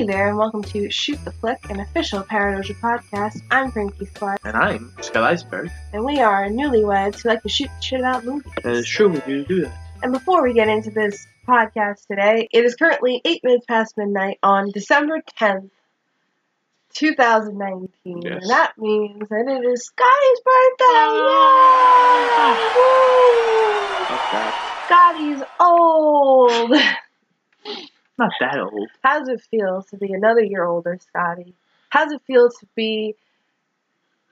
Hey there, and welcome to Shoot the Flick, an official Paradoja podcast. I'm Frankie Squire, And I'm Scott Iceberg. and we are newlyweds who like to shoot shit out movies. That is true, we do do that. And before we get into this podcast today, it is currently 8 minutes past midnight on December 10th, 2019. Yes. And that means that it is Scotty's birthday! Oh, Yay! Okay. Scotty's old! Not that old. How does it feel to be another year older, Scotty? How does it feel to be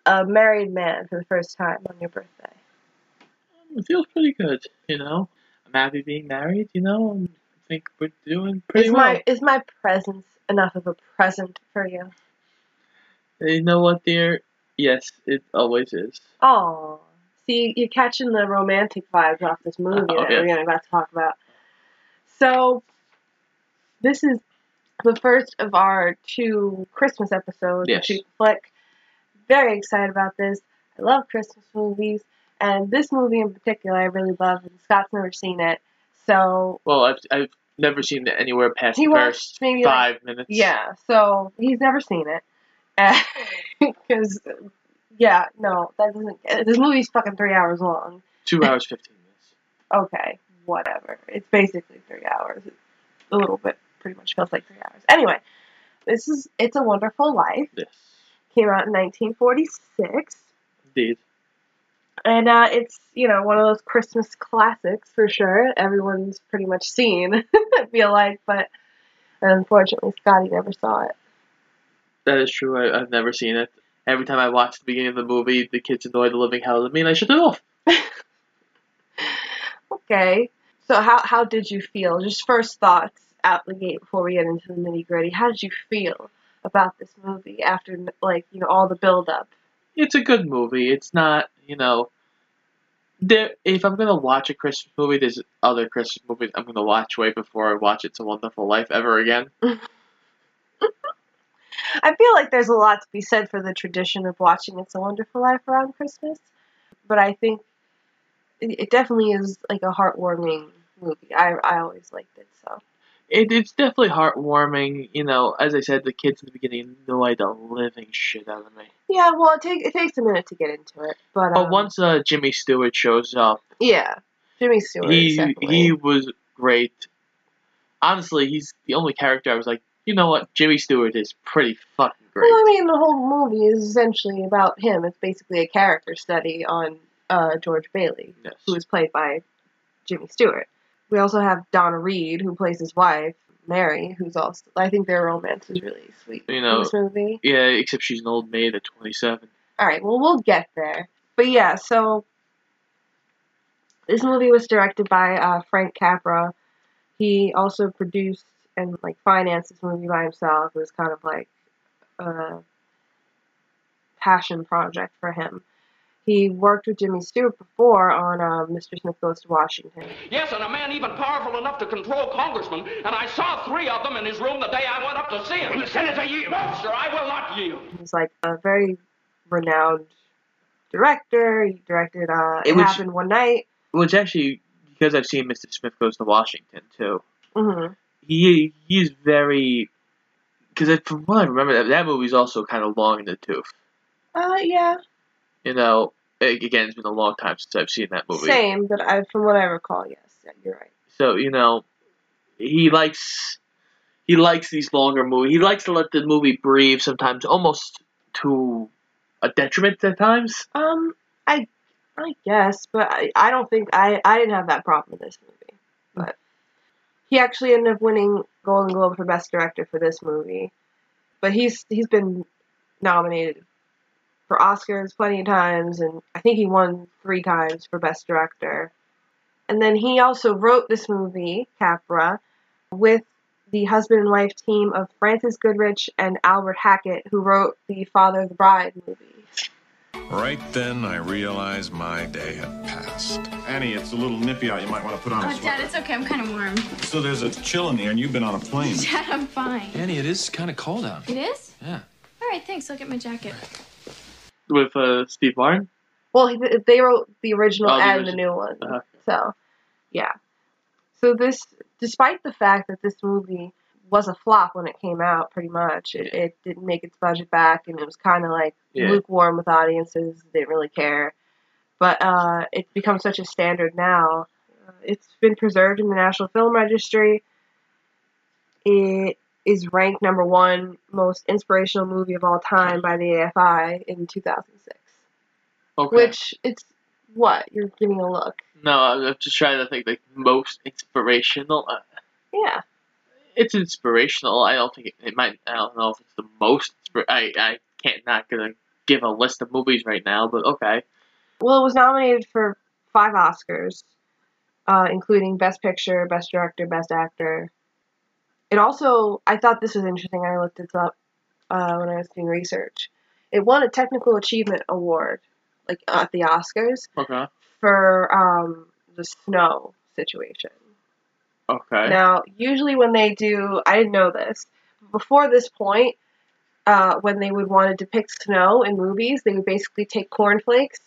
a married man for the first time on your birthday? It feels pretty good, you know. I'm happy being married, you know. and I think we're doing pretty Is well. my is my presence enough of a present for you? You know what, dear? Yes, it always is. Oh, see, you're catching the romantic vibes off this movie uh, Oh, that yeah. we're gonna about to talk about. So, this is the first of our two Christmas episodes. Yes. Shoot Flick. Very excited about this. I love Christmas movies, and this movie in particular, I really love. And Scott's never seen it, so Well, I've, I've never seen it anywhere past He the first maybe, like- five minutes. yeah, so he's never seen it. Because, yeah, no, that doesn't. This movie's fucking three hours long. Two hours, 15 minutes. Okay, whatever. It's basically three hours. It's a little bit, pretty much feels like three hours. Anyway, this is It's a Wonderful Life. Yes. Came out in 1946. Indeed. And uh, it's, you know, one of those Christmas classics for sure. Everyone's pretty much seen, I feel like, but unfortunately, Scotty never saw it. That is true. I, I've never seen it. Every time I watch the beginning of the movie, the kids annoy the living hell out of me, and I shut it off. Okay. So how how did you feel? Just first thoughts out the gate before we get into the nitty gritty. How did you feel about this movie after like you know all the build up? it's a good movie. It's not, you know, there. If I'm gonna watch a Christmas movie, there's other Christmas movies I'm gonna watch way before I watch It's a Wonderful Life ever again. I feel like there's a lot to be said for the tradition of watching It's a Wonderful Life around Christmas, but I think it, it definitely is like a heartwarming movie. I I always liked it so. It, it's definitely heartwarming. You know, as I said, the kids in the beginning annoy the living shit out of me. Yeah, well, it takes it takes a minute to get into it, but But um, once uh, Jimmy Stewart shows up, yeah, Jimmy Stewart. he definitely- he was great. Honestly, he's the only character I was like, you know what, Jimmy Stewart is pretty fucking great. Well, I mean, the whole movie is essentially about him. It's basically a character study on uh, George Bailey, Yes. who is played by Jimmy Stewart. We also have Donna Reed, who plays his wife, Mary, who's also. I think their romance is really sweet You in know, this movie. Yeah, except she's an old maid at 27. All right, well, we'll get there. But yeah, so this movie was directed by uh, Frank Capra. He also produced and like financed this movie by himself. It was kind of like a passion project for him. He worked with Jimmy Stewart before on um, Mr. Smith Goes to Washington. Yes, and a man even powerful enough to control congressmen, and I saw three of them in his room the day I went up to see him. Senator, yield. No, sir, I will not yield. He's like a very renowned director. He directed uh, It Which- Happened One Night. Which actually, because I've seen Mr. Smith Goes to Washington too, Mm-hmm. he he's very. Because from what I remember, that, that movie's also kind of long in the tooth. Uh, yeah. You know, a- again, it's been a long time since I've seen that movie. Same, but I, from what I recall, yes, yeah, you're right. So you know, he likes he likes these longer movies. He likes to let the movie breathe sometimes, almost to a detriment at times. Um, I, I guess, but I, I don't think I, I didn't have that problem with this movie. But he actually ended up winning Golden Globe for Best Director for this movie. But he's he's been nominated for Oscars plenty of times, and I think he won three times for Best Director. And then he also wrote this movie, Capra, with the husband and wife team of Frances Goodrich and Albert Hackett, who wrote the Father of the Bride movie. Right then, I realized my day had passed. Annie, it's a little nippy out. You might want to put on a Oh, Dad, it's okay. I'm kind of warm. So there's a chill in the air, and you've been on a plane. Dad, I'm fine. Annie, it is kind of cold out. It is? Yeah. All right, thanks. I'll get my jacket. With uh, Steve Martin. Well, they wrote the original Oh, the and the new one. Uh-huh. So, yeah. So this, despite the fact that this movie was a flop when it came out. Pretty much, it, it didn't make its budget back, and it was kind of like Yeah. lukewarm with audiences. they Didn't really care, but uh, it's become such a standard now. Uh, it's been preserved in the National Film Registry. It is ranked number one most inspirational movie of all time by the AFI in 2006. Okay. Which it's what you're giving a look. no, I'm just trying to think like most inspirational. Uh, Yeah, it's inspirational. I don't think it, it might. I don't know if it's the most. I I can't not gonna give a list of movies right now, but okay. well, it was nominated for five Oscars, uh, including Best Picture, Best Director, Best Actor. It also, I thought this was interesting. I looked this up uh, when I was doing research. It won a Technical Achievement Award, like at the Oscars, Okay. for um, the snow situation. Okay. Now, usually when they do, I didn't know this. Before this point, uh, when they would want to depict snow in movies, they would basically take cornflakes,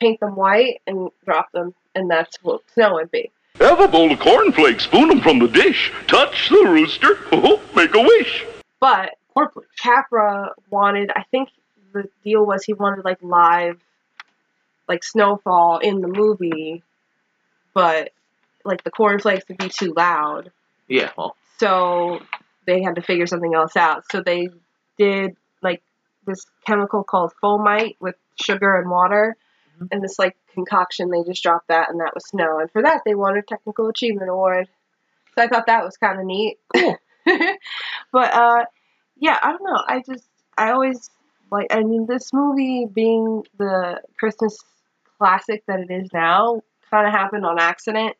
paint them white, and drop them, and that's what snow would be. Have a bowl of cornflakes, spoon them from the dish. Touch the rooster, oh, make a wish. But Cornflakes. Capra wanted, I think the deal was he wanted like live, like snowfall in the movie, but like the cornflakes would be too loud. Yeah. Well. so they had to figure something else out. So they did like this chemical called foamite with sugar and water, Mhm. and this like concoction. They just dropped that, and that was snow. And for that, they won a technical achievement award. So I thought that was kind of neat. Cool. but uh, yeah, I don't know. I just I always like. I mean, this movie being the Christmas classic that it is now kind of happened on accident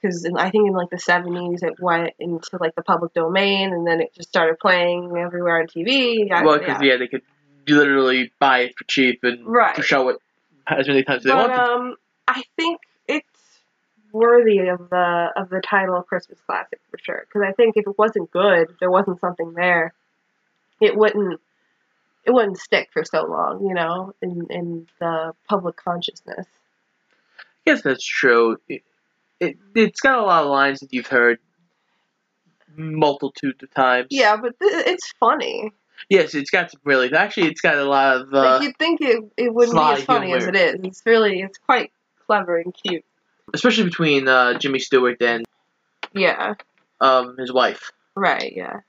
because I think in like the 70s it went into like the public domain and then it just started playing everywhere on TV. I- Well, because yeah. they could literally buy it for cheap and Right. show it as many times as they But wanted. um, I think it's worthy of the of the title of Christmas classic for sure. Because I think if it wasn't good, if there wasn't something there, it wouldn't it wouldn't stick for so long. You know, in in the public consciousness. I guess that's true. It, it, it's got a lot of lines that you've heard multitude of times. Yeah, but th- it's funny. Yes, it's got some really. Actually, it's got a lot of. Uh, you'd think it it wouldn't be as funny as it is. It's really it's quite clever and cute. especially between uh, Jimmy Stewart and Yeah. um, his wife. Right, yeah.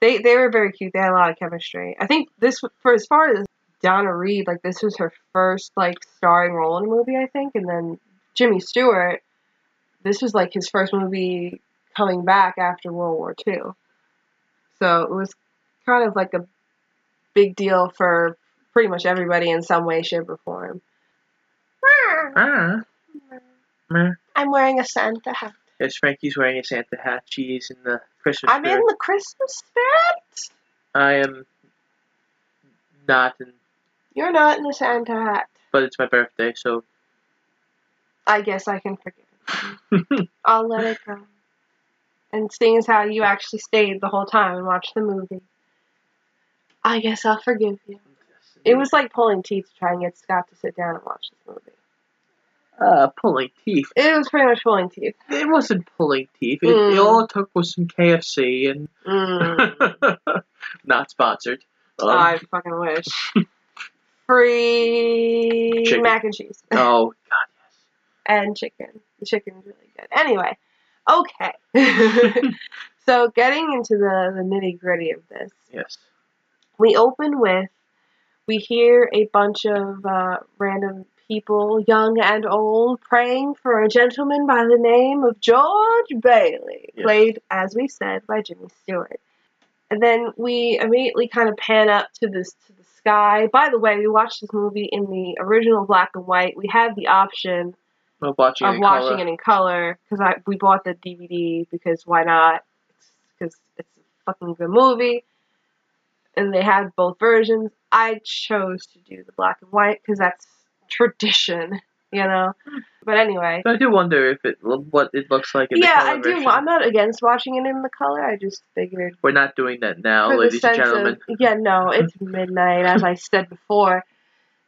They they were very cute. They had a lot of chemistry. I think this for as far as Donna Reed, like this was her first like starring role in a movie, I think, and then Jimmy Stewart, this was like his first movie coming back after World War II. So it was kind of like a big deal for pretty much everybody in some way, shape, or form. Ah. I'm wearing a Santa hat. Yes, Frankie's wearing a Santa hat. She is in the Christmas I'm spirit. in the Christmas spirit. I am not, in, You're not in the Santa hat. but it's my birthday, so I guess I can forgive it. I'll let it go. And seeing as how you actually stayed the whole time and watched the movie, I guess I'll forgive you. It was like pulling teeth to try and get Scott to sit down and watch this movie. uh, pulling teeth. It was pretty much pulling teeth. It wasn't pulling teeth. It, Mm. it all it took was some KFC and Mm, not sponsored. Um, I fucking wish. Free Chicken. mac and cheese oh God, and chicken. The chicken's really good. Anyway, okay. so getting into the, the nitty gritty of this. yes. We open with we hear a bunch of uh, random people, young and old, praying for a gentleman by the name of George Bailey, Yes. played, as we said, by Jimmy Stewart. And then we immediately kind of pan up to this to the sky. By the way, we watched this movie in the original black and white. We had the option Of watching of in watching color. it in color because we bought the DVD because why not? Because it's a fucking good movie, and they had both versions. I chose to do the black and white because that's tradition, you know. But anyway, But I do wonder if it what it looks like in yeah, the color I do. version. I'm not against watching it in the color. I just figured We're not doing that now, ladies and gentlemen. of yeah, no, it's midnight, as I said before.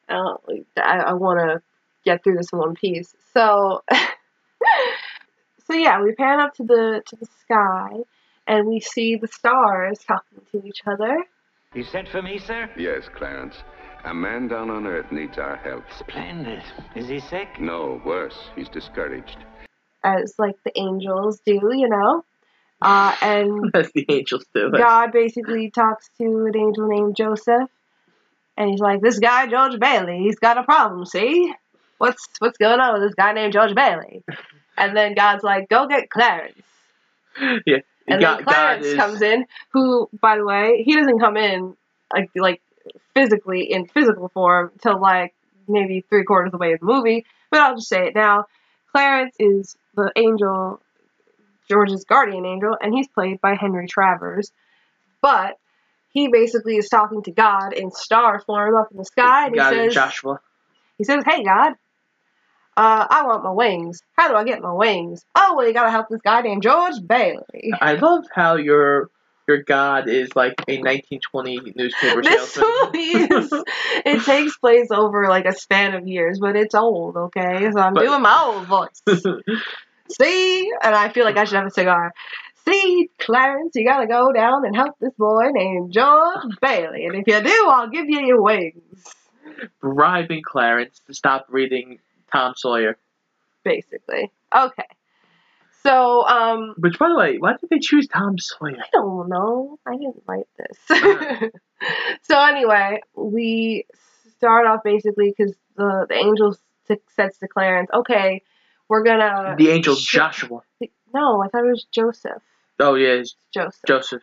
Uh, I, I want to get through this in one piece. So, so yeah, we pan up to the to the sky, and we see the stars talking to each other. You sent for me, sir? Yes, Clarence. A man down on Earth needs our help. Splendid. Is he sick? No, worse. He's discouraged. as like the angels do, you know. Uh, and As the angels do. God basically talks to an angel named Joseph, and he's like, "This guy George Bailey, he's got a problem. See, what's what's going on with this guy named George Bailey?" And then God's like, "Go get Clarence." yeah. And God, then Clarence is, comes in, who, by the way, he doesn't come in like like physically in physical form till like maybe three quarters of the way of the movie. But I'll just say it now. Clarence is the angel, George's guardian angel, and he's played by Henry Travers. But he basically is talking to God in star form up in the sky, and God and says, Joshua. he says, "Hey God, uh, I want my wings. How do I get my wings? Oh, well, you gotta help this guy named George Bailey." I love how your your God is like a 1920 newspaper This salesman. movie is, it takes place over like a span of years, but it's old, okay? So I'm But- doing my old voice. See? And I feel like I should have a cigar. See, Clarence, you gotta go down and help this boy named George Bailey. And if you do, I'll give you your wings. bribing Clarence to stop reading Tom Sawyer. Basically. Okay. So, um, Which, by the way, why did they choose Tom Sawyer? I don't know. I didn't write this. so anyway, we start off basically because the the angel says to Clarence, "Okay, we're gonna." The angel sh- Joshua. No, I thought it was Joseph. Oh yeah, it's Joseph. Joseph.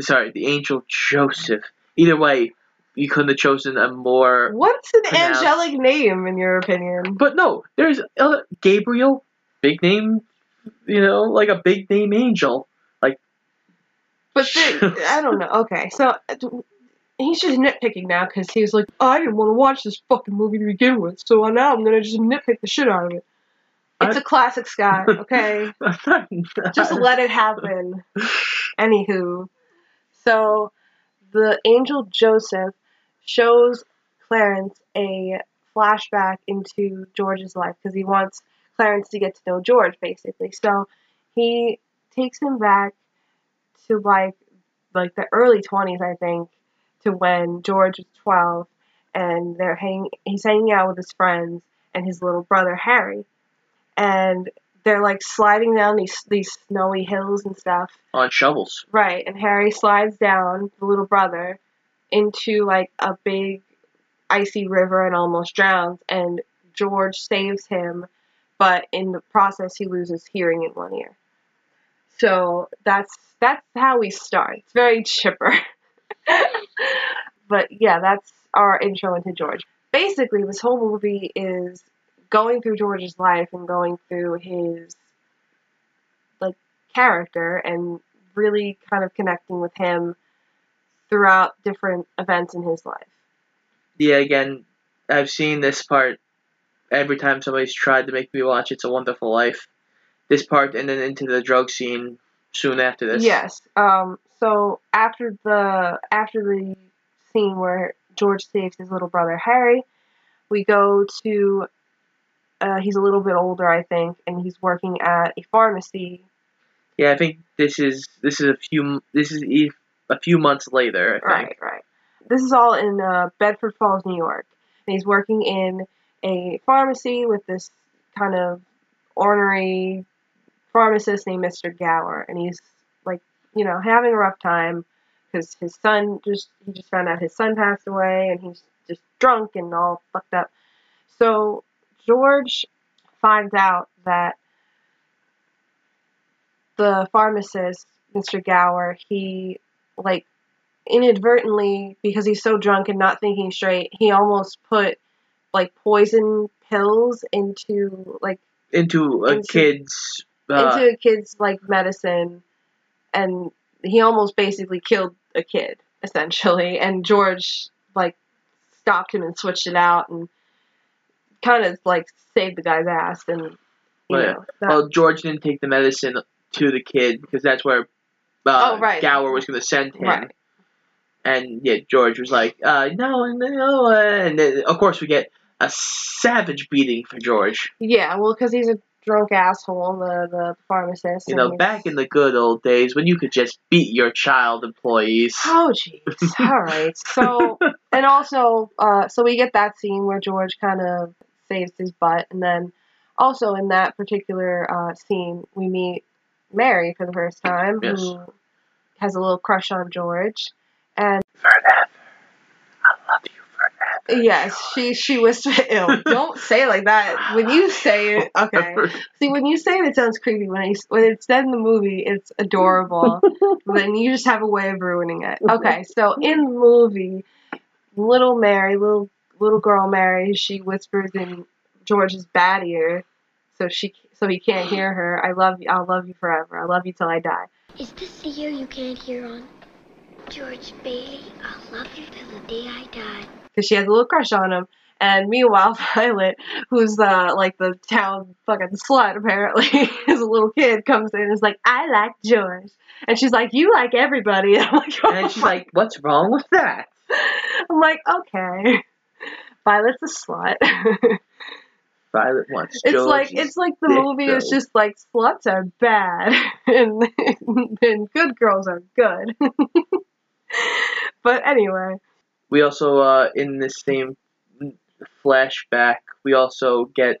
Sorry, the angel Joseph. Either way, you couldn't have chosen a more. What's an Pronounced- angelic name in your opinion? But no, there's uh, Gabriel, big name. You know, like a big name angel. Like. But the, I don't know. Okay, so uh, he's just nitpicking now because he was like, I didn't want to watch this fucking movie to begin with, so now I'm gonna just nitpick the shit out of it. It's I- a classic Scott, okay? just let it happen. Anywho, so the angel Joseph shows Clarence a flashback into George's life because he wants Clarence to get to know George, basically. So he takes him back to like like the early twenties, I think, to when George was twelve, and they're hanging. He's hanging out with his friends and his little brother Harry, and they're like sliding down these these snowy hills and stuff. on shovels. Right, and Harry slides down, the little brother, into like a big icy river and almost drowns. And George saves him, but in the process, he loses hearing in one ear. So that's that's how we start. It's very chipper. but yeah, that's our intro into George. Basically, this whole movie is going through George's life and going through his like character and really kind of connecting with him throughout different events in his life. Yeah, again, I've seen this part every time somebody's tried to make me watch It's a Wonderful Life. This part and then into the drug scene soon after this. Yes. Um. So after the after the scene where George saves his little brother Harry, we go to. Uh, he's a little bit older, I think, and he's working at a pharmacy. Yeah, I think this is this is a few this is a few months later. I think. Right, right. This is all in uh, Bedford Falls, New York, and he's working in a pharmacy with this kind of ornery pharmacist named Mr. Gower, and he's like, you know, having a rough time because his son just he just found out his son passed away, and he's just drunk and all fucked up. So George finds out that the pharmacist, Mr. Gower, he like inadvertently because he's so drunk and not thinking straight, he almost put like poison pills into like Into a Into- kid's. Uh, into a kid's like medicine and he almost basically killed a kid essentially and George like stopped him and switched it out and kind of like saved the guy's ass and you Right. know that, well, George didn't take the medicine to the kid because that's where uh, Oh, right. Gower was going to send him. right And yeah, George was like, uh, no, no. uh," And then, of course, we get a savage beating for George. yeah well because he's a drunk asshole, the the pharmacist. You know, he's- back in the good old days when you could just beat your child employees. Oh jeez. All right. So and also, uh, so we get that scene where George kind of saves his butt, and then also in that particular uh, scene, we meet Mary for the first time, Yes. who has a little crush on George, and Forever. I love you forever. yes, she she whispers, "Ew, don't say it like that." When you say it, okay. See, when you say it, it sounds creepy. When I, when it's said in the movie, it's adorable. then you just have a way of ruining it. Okay, so in the movie, little Mary, little little girl Mary, she whispers in George's bad ear, so she so he can't hear her. I love you. I'll love you forever. I love you till I die. Is this the year you can't hear on? George Bailey, I'll love you till the day I die. because she has a little crush on him. And meanwhile, Violet, who's uh, like the town fucking slut, apparently, as a little kid, comes in and is like, I like George. And she's like, You like everybody. And I'm like, oh And she's my- like, "What's wrong with that?" I'm like, Okay. Violet's a slut. Violet wants it's like it's like the movie is just like sluts are bad and and good girls are good. but anyway, We also, uh, in this same flashback, we also get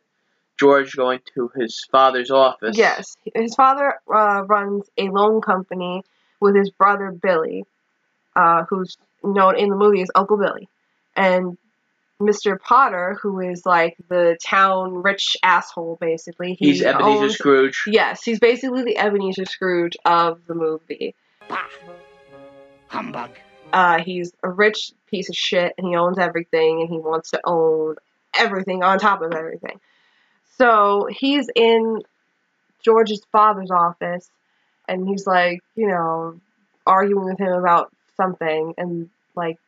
George going to his father's office. Yes, his father uh, runs a loan company with his brother Billy, uh, who's known in the movie as Uncle Billy, and Mr. Potter, who is like the town rich asshole, basically. He He's Ebenezer owns- Scrooge. Yes, he's basically the Ebenezer Scrooge of the movie. Humbug. Uh, he's a rich piece of shit, and he owns everything, and he wants to own everything on top of everything. So he's in George's father's office, and he's like, you know, arguing with him about something, and like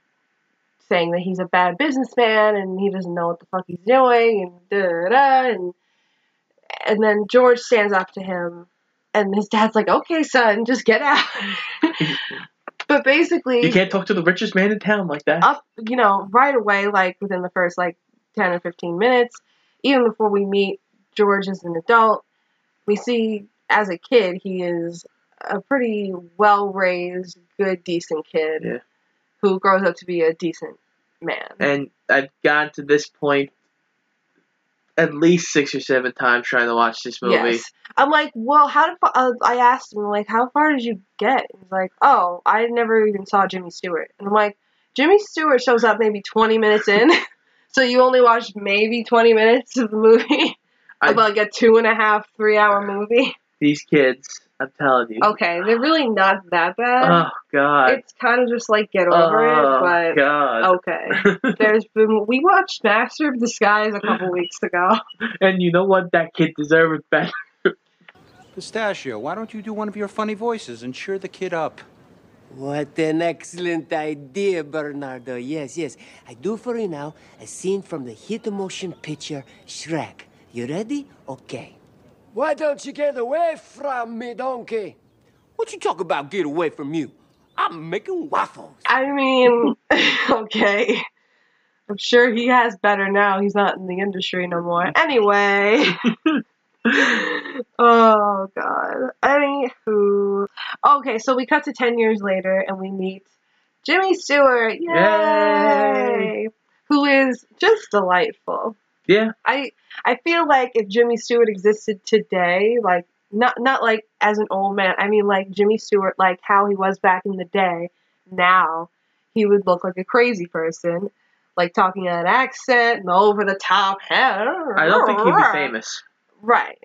saying that he's a bad businessman and he doesn't know what the fuck he's doing, and da da da, and and then George stands up to him, and his dad's like, "Okay, son, just get out." but basically, You can't talk to the richest man in town like that. up, you know, right away, like within the first like 10 or 15 minutes, even before we meet George as an adult, we see as a kid he is a pretty well raised, good, decent kid Yeah. Who grows up to be a decent man. And I've gotten to this point at least six or seven times trying to watch this movie. Yes. I'm like, well, how did uh, I asked him like, how far did you get? He's like, oh, I never even saw Jimmy Stewart. And I'm like, Jimmy Stewart shows up maybe 20 minutes in, so you only watched maybe 20 minutes of the movie, I- of like a two and a half, three hour movie. These kids, I'm telling you. Okay, they're really not that bad. Oh God. it's kind of just like get over oh it, but God. okay. There's been we watched Master of Disguise a couple weeks ago. and you know what? That kid deserved better. Pistachio, why don't you do one of your funny voices and cheer the kid up? What an excellent idea, Bernardo. Yes, yes. I do for you now a scene from the hit motion picture Shrek. You ready? Okay. Why don't you get away from me, donkey? What you talk about get away from you? I'm making waffles. I mean, okay. I'm sure he has better now. He's not in the industry no more. Anyway. oh god. Anywho. Okay, so we cut to ten years later and we meet Jimmy Stewart. Yay! Yay! Who is just delightful. Yeah. I I feel like if Jimmy Stewart existed today, like not not like as an old man, I mean like Jimmy Stewart, like how he was back in the day. Now he would look like a crazy person, like talking in an accent and over the top hair. I don't think he'd be famous. Right,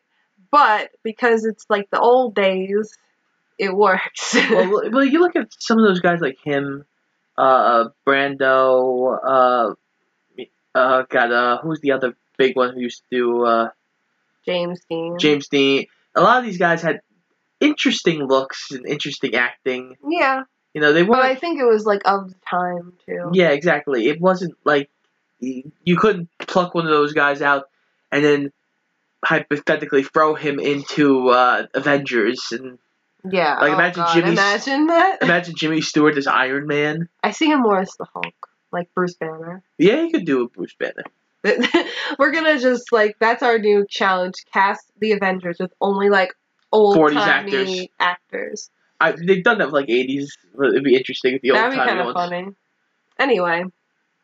but because it's like the old days, it works. well, well, you look at some of those guys like him, uh, Brando, uh, uh, God, uh, who's the other big one who used to do, uh, James Dean. James Dean. A lot of these guys had interesting looks and interesting acting. Yeah, You know, they were but I think it was like of the time too. Yeah, exactly. It wasn't like you couldn't pluck one of those guys out and then hypothetically throw him into uh, Avengers and Yeah. Like, oh imagine God, Jimmy's- Imagine that. imagine Jimmy Stewart as Iron Man. I see him more as the Hulk, like Bruce Banner. Yeah, you could do a Bruce Banner. We're gonna just like that's our new challenge: cast the Avengers with only like old 40s timey actors. actors. I, they've done that with like 80s. It'd be interesting if the old That'd be time kind of funny. Anyway,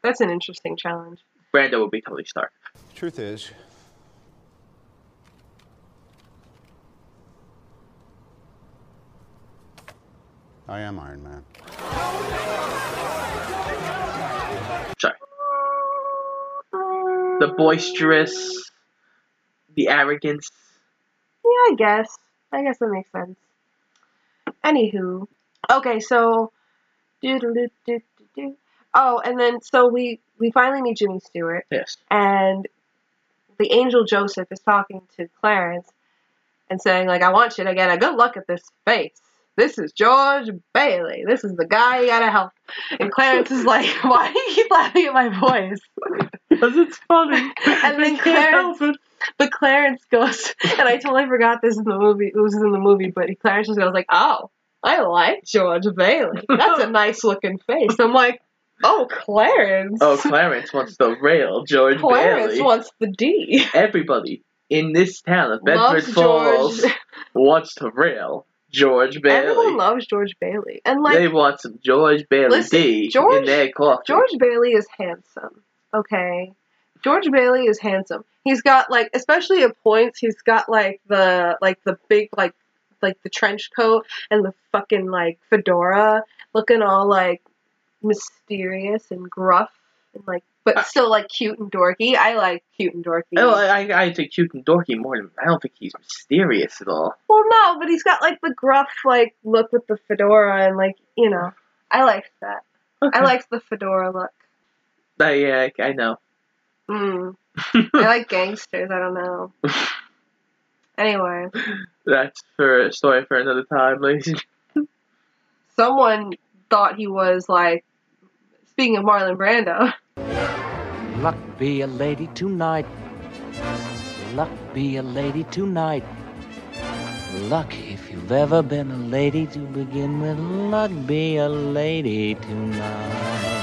that's an interesting challenge. Brando would be Tony Stark. Truth is, I am Iron Man. The boisterous, the arrogance. Yeah, I guess. I guess that makes sense. Anywho, okay, so. Oh, and then so we we finally meet Jimmy Stewart, Yes. and the angel Joseph is talking to Clarence and saying like, "I want you to get a good look at this face. This is George Bailey. This is the guy you gotta help." And Clarence is like, "Why do you keep laughing at my voice?" Because it's funny. And then Clarence, but Clarence goes, and I totally forgot this in the movie. It was in the movie, but Clarence just goes like, "Oh, I like George Bailey. That's a nice looking face." I'm like, "Oh, Clarence." Oh, Clarence wants the real George Bailey. Clarence Bailey. wants the D. Everybody in this town of Loves Bedford Falls George. wants the real George Bailey. Everyone loves George Bailey, and like they want some George Bailey Listen, D in their coffee. George Bailey is handsome. Okay. George Bailey is handsome. He's got like especially at points he's got like the like the big like like the trench coat and the fucking like fedora looking all like mysterious and gruff and like but still like cute and dorky. I like cute and dorky. Oh, I, I, I think cute and dorky more than I don't think he's mysterious at all. well no, but he's got like the gruff like look with the fedora and like, you know. I liked that. I liked the fedora look. Uh, yeah, I, I know. Mm. I like gangsters. I don't know. Anyway, That's for a story for another time, ladies. someone thought he was like. Speaking of Marlon Brando, Luck be a lady tonight. Luck be a lady tonight. Luck, if you've ever been a lady to begin with, luck be a lady tonight.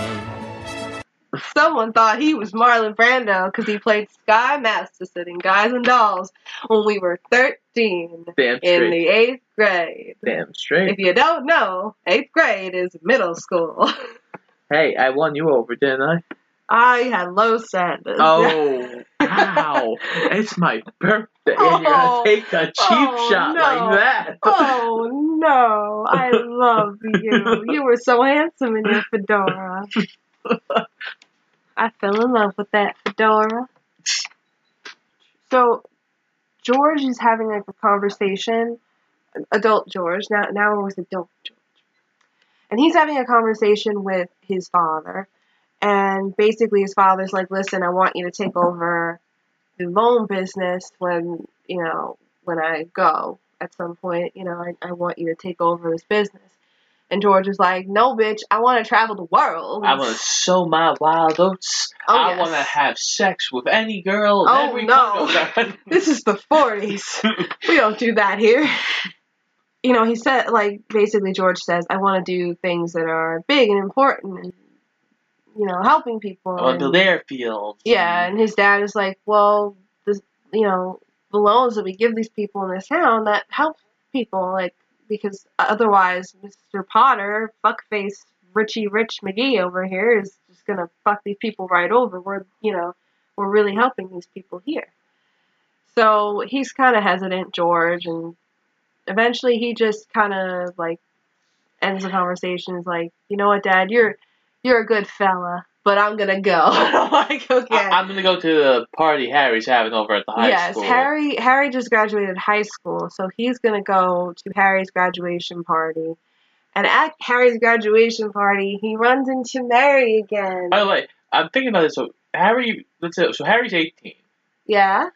Someone thought he was Marlon Brando because he played Sky Masterson in Guys and Dolls when we were thirteen Damn in the eighth grade. Damn straight. If you don't know, eighth grade is middle school. Hey, I won you over, didn't I? I had low standards. Oh, wow! It's my birthday, and you're Oh, gonna take a cheap oh, shot no. like that. Oh no! I love you. You were so handsome in your fedora. I fell in love with that fedora. So George is having like a conversation, adult George. Now now it was adult George, and he's having a conversation with his father, and basically his father's like, "Listen, I want you to take over the loan business when you know when I go at some point. You know, I, I want you to take over this business." And George is like, "No, bitch, I want to travel the world." I want to sow my wild oats. Oh, I yes. want to have sex with any girl. Oh, no. this is the 40s. we don't do that here. You know, he said, like, basically, George says, I want to do things that are big and important and, you know, helping people. I and- build airfields. Yeah, and his dad is like, well, this, you know, the loans that we give these people in this town that help people, like, because otherwise, Mr. Potter, fuckface Richie Rich McGee over here, is just gonna fuck these people right over. We're, you know, we're really helping these people here. So he's kind of hesitant, George, and eventually he just kind of like ends the conversation. Is like, you know what, Dad, you're you're a good fella, but I'm gonna go. I'm like, okay. I, am gonna go to the party Harry's having over at the high yes, school. Yes, Harry Harry just graduated high school, so he's gonna go to Harry's graduation party. And at Harry's graduation party, he runs into Mary again. By the way, I'm thinking about this. So Harry, let's say, so Harry's 18. Yeah,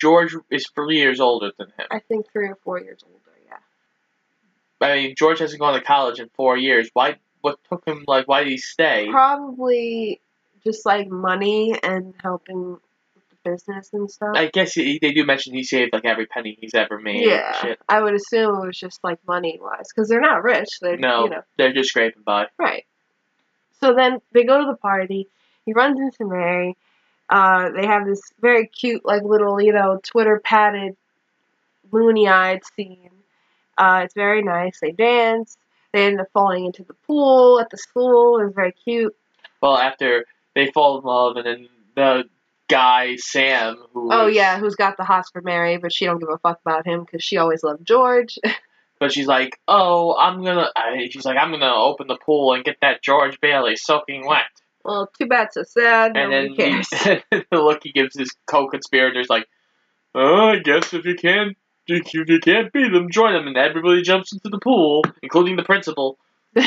George is three years older than him. I think three or four years older. Yeah. I mean, George hasn't gone to college in four years. Why? What took him? Like, why did he stay? Probably just like money and helping with the business and stuff. I guess he, they do mention he saved like every penny he's ever made. yeah, Shit. I would assume it was just like money wise, because they're not rich. They're No, you know they're just scraping by. Right. So then they go to the party. He runs into Mary. Uh, they have this very cute, like little, you know, Twitter padded, moony eyed scene. Uh, it's very nice. They dance. They end up falling into the pool at the school. It was very cute. Well, after they fall in love, and then the guy Sam, who Oh is- yeah, who's got the hots for Mary, but she don't give a fuck about him because she always loved George. but she's like, oh, I'm gonna. I, she's like, I'm gonna open the pool and get that George Bailey soaking wet. well, too bad, so sad. and Nobody then cares. he, the look he gives his co-conspirators like, oh, I guess if you can't, if you can't beat them, join them, and everybody jumps into the pool, including the principal.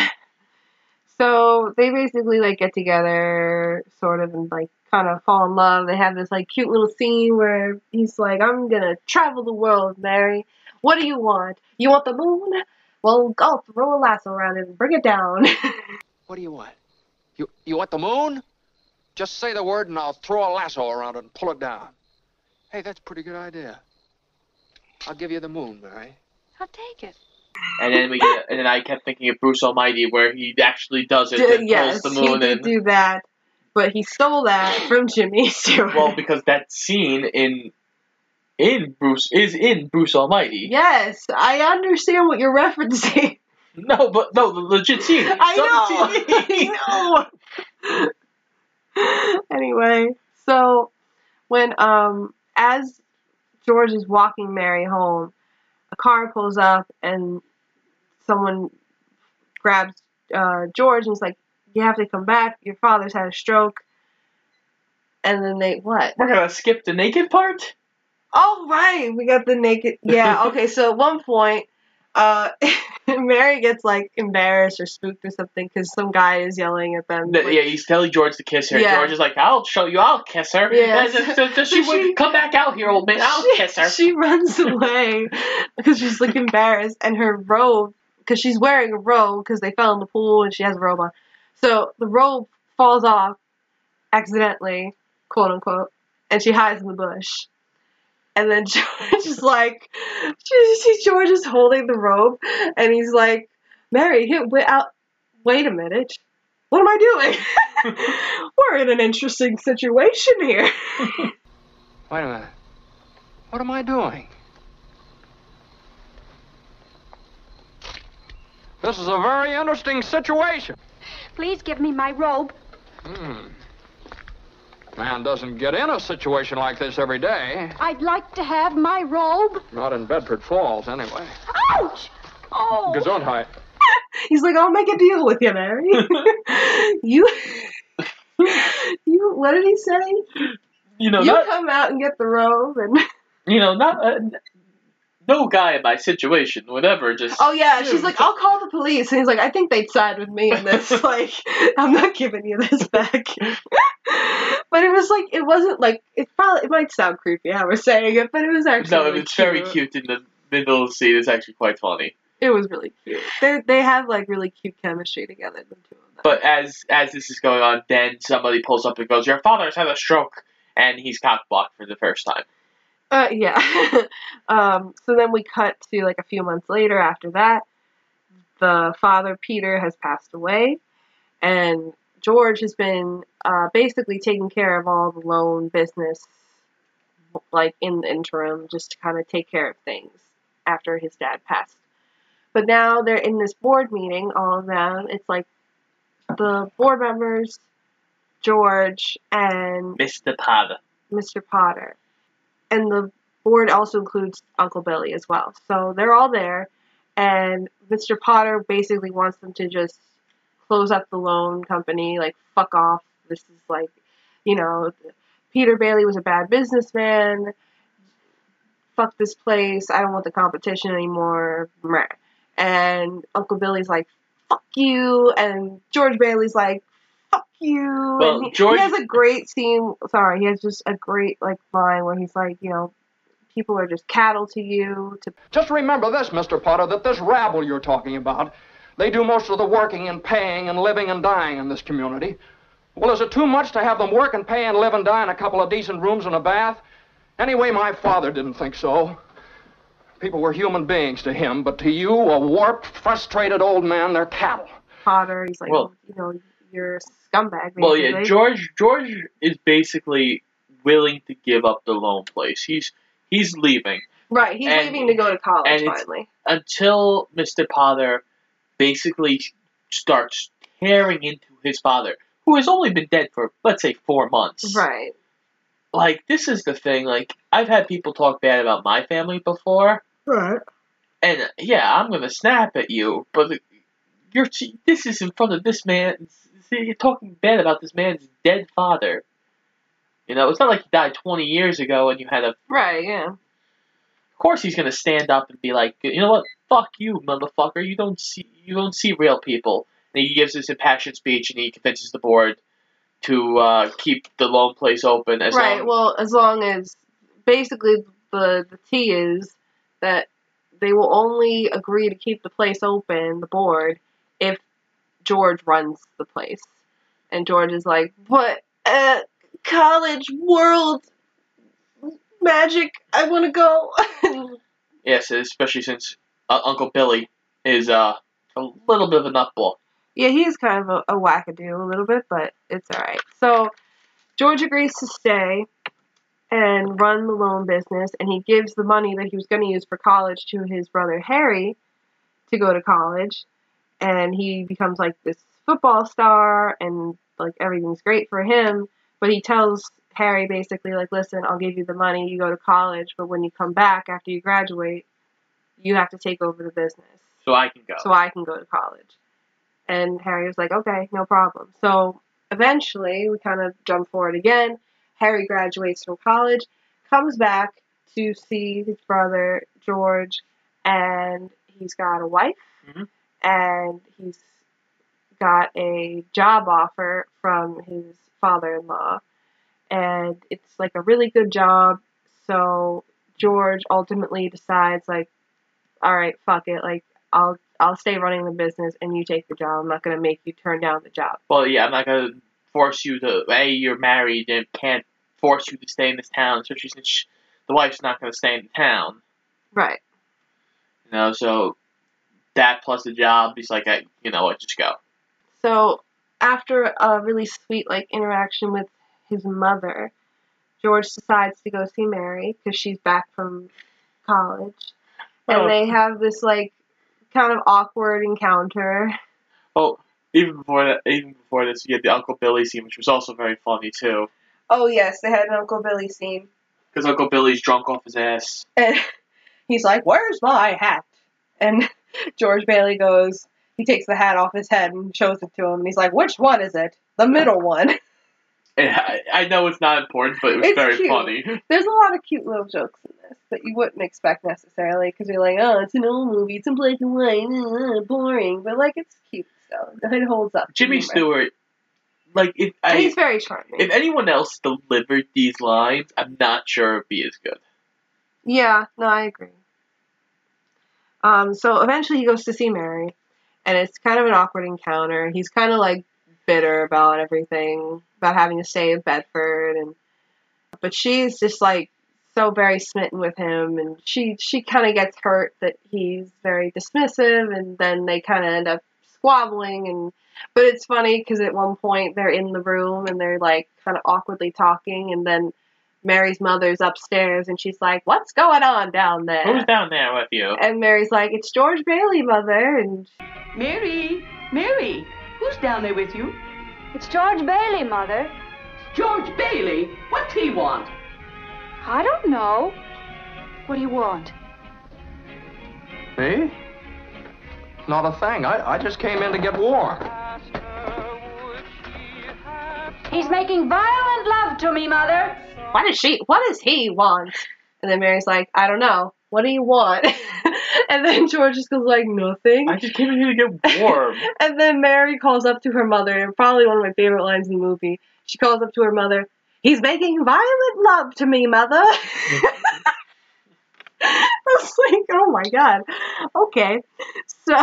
So they basically like get together, sort of, and like kind of fall in love. They have this like cute little scene where he's like, "I'm gonna travel the world, Mary. What do you want? You want the moon? Well, I'll throw a lasso around it and bring it down." What do you want? You you want the moon? Just say the word and I'll throw a lasso around it and pull it down. Hey, that's a pretty good idea. I'll give you the moon, Mary. I'll take it. And then we get, and then I kept thinking of Bruce Almighty, where he actually does it D- and yes, pulls the moon he moon did in. do that, but he stole that from Jimmy Stewart. Well, because that scene in in Bruce is in Bruce Almighty. yes, I understand what you're referencing. No, but no, the legit scene. I know. I know. anyway, so when um as George is walking Mary home, a car pulls up and someone grabs uh, George and is like, "You have to come back. Your father's had a stroke." And then they what? We're gonna skip the naked part. Oh right, we got the naked. Yeah, okay. So at one point, uh, Mary gets like embarrassed or spooked or something because some guy is yelling at them. That- like- yeah, he's telling George to kiss her. Yeah. George is like, "I'll show you. I'll kiss her." Yeah. Then- so- so she she- come back out here, old man. I'll she, kiss her. She runs away because she's like embarrassed, and her robe, because she's wearing a robe because they fell in the pool and she has a robe on. So the robe falls off accidentally, quote unquote, and she hides in the bush. And then George is like, she sees George is holding the robe, and he's like, Mary, here, wait, out, wait a minute. What am I doing? We're in an interesting situation here. Wait a minute. What am I doing? This is a very interesting situation. Please give me my robe. Hmm. Man doesn't get in a situation like this every day. I'd like to have my robe. Not in Bedford Falls, anyway. Ouch! Oh. Gesundheit. He's like, I'll make a deal with you, Mary. you, you, what did he say? You know, you not, come out and get the robe, and you know, not uh, no guy in my situation would ever just. oh yeah, she's like, I'll call the police, and he's like, I think they'd side with me in this. like, I'm not giving you this back. but it was like, it wasn't like it probably it might sound creepy how we're saying it, but it was actually no, really it's very cute in the middle scene. It's actually quite funny. It was really cute. They they have like really cute chemistry together. The two of them. But as as this is going on, then somebody pulls up and goes, "Your father's had a stroke," and he's cock blocked for the first time. Uh, yeah. um, so then we cut to like a few months later after that. The father, Peter, has passed away, and George has been uh, basically taking care of all the loan business, like in the interim, just to kind of take care of things after his dad passed. But now they're in this board meeting, all of them. It's like the board members, George, and Mr. Potter. Mr. Potter. And the board also includes Uncle Billy as well. So they're all there, and Mr. Potter basically wants them to just close up the loan company, like, fuck off. This is like, you know, Peter Bailey was a bad businessman. Fuck this place. I don't want the competition anymore. And Uncle Billy's like, fuck you. And George Bailey's like, fuck you. Well, he, George- he has a great scene. Sorry, he has just a great like line where he's like, you know, people are just cattle to you. To Just remember this, Mr. Potter, that this rabble you're talking about, they do most of the working and paying and living and dying in this community. Well, is it too much to have them work and pay and live and die in a couple of decent rooms and a bath? Anyway, my father didn't think so. People were human beings to him, but to you, a warped, frustrated old man, they're cattle. Potter, he's like, Well- you know, you're a scumbag. Basically. Well, yeah, George George is basically willing to give up the loan place. He's he's leaving Right, he's And- leaving to go to college and finally. until Mr. Potter basically starts tearing into his father, who has only been dead for let's say four months. Right. Like this is the thing. Like I've had people talk bad about my family before, Right. and yeah, I'm gonna snap at you, but you're this is in front of this man. You're talking bad about this man's dead father. You know, it's not like he died 20 years ago and you had a. Right, yeah. Of course, he's gonna stand up and be like, you know what? Fuck you, motherfucker. You don't see you don't see real people. And he gives this impassioned speech and he convinces the board to uh, keep the loan place open as right, long well, as long as basically the the T is that they will only agree to keep the place open, the board, if George runs the place. And George is like, what? uh, college world magic, I want to go." Yes, especially since uh, Uncle Billy is uh, a little bit of a nutball. Yeah, he is kind of a, a wackadoo a little bit, but it's alright. So George agrees to stay and run the loan business, and he gives the money that he was going to use for college to his brother Harry to go to college, and he becomes like this football star, and like everything's great for him. But he tells Harry basically like, listen, I'll give you the money, you go to college, but when you come back after you graduate, you have to take over the business So I can go. so I can go to college. And Harry was like, okay, no problem. So eventually, we kind of jump forward again. Harry graduates from college, comes back to see his brother George, and he's got a wife, Mhm. And he's got a job offer from his father in law. And it's like a really good job. So George ultimately decides, like, all right, fuck it. Like, I'll I'll stay running the business and you take the job. I'm not gonna make you turn down the job. Well, yeah, I'm not gonna force you to. Hey, you're married and can't force you to stay in this town, especially since the wife's not gonna stay in the town. Right. You know, so that plus a job, he's like, hey, you know what, just go. So after a really sweet like interaction with his mother, George decides to go see Mary because she's back from college, and Oh. they have this like kind of awkward encounter. Oh, even before that, even before this, you had the Uncle Billy scene, which was also very funny too, Oh yes, they had an Uncle Billy scene, because Uncle Billy's drunk off his ass. and he's like, "Where's my hat?" And George Bailey goes. He takes the hat off his head and shows it to him, and he's like, "Which one is it? The middle one." I, I know it's not important, but it was It's very cute. funny. There's a lot of cute little jokes in this that you wouldn't expect necessarily because you're like, oh, it's an old movie, it's in black and white, uh, boring, but like it's cute still. It holds up. Jimmy Stewart, like if I, he's very charming. if anyone else delivered these lines, I'm not sure it'd be as good. yeah, no, I agree. Um, so eventually he goes to see Mary, and it's kind of an awkward encounter. He's kind of like bitter about everything, about having to stay in Bedford, and but she's just like so very smitten with him, and she she kind of gets hurt that he's very dismissive, and then they kind of end up squabbling, and but it's funny because at one point they're in the room and they're like kind of awkwardly talking, and then Mary's mother's upstairs, and she's like, "What's going on down there?" Who's down there with you? And Mary's like, "It's George Bailey, mother," and Mary, Mary, who's down there with you? It's George Bailey, Mother. George Bailey. What's he want? I don't know. What do you want? Me? Not a thing. I, I just came in to get warm. He's making violent love to me, Mother. what does she? What does he want? And then Mary's like, "I don't know. What do you want?" and then George just goes like, "Nothing." I just came in here to get warm. And then Mary calls up to her mother, and probably one of my favorite lines in the movie. She calls up to her mother, He's making violent love to me, mother. I was like, oh my god. Okay. So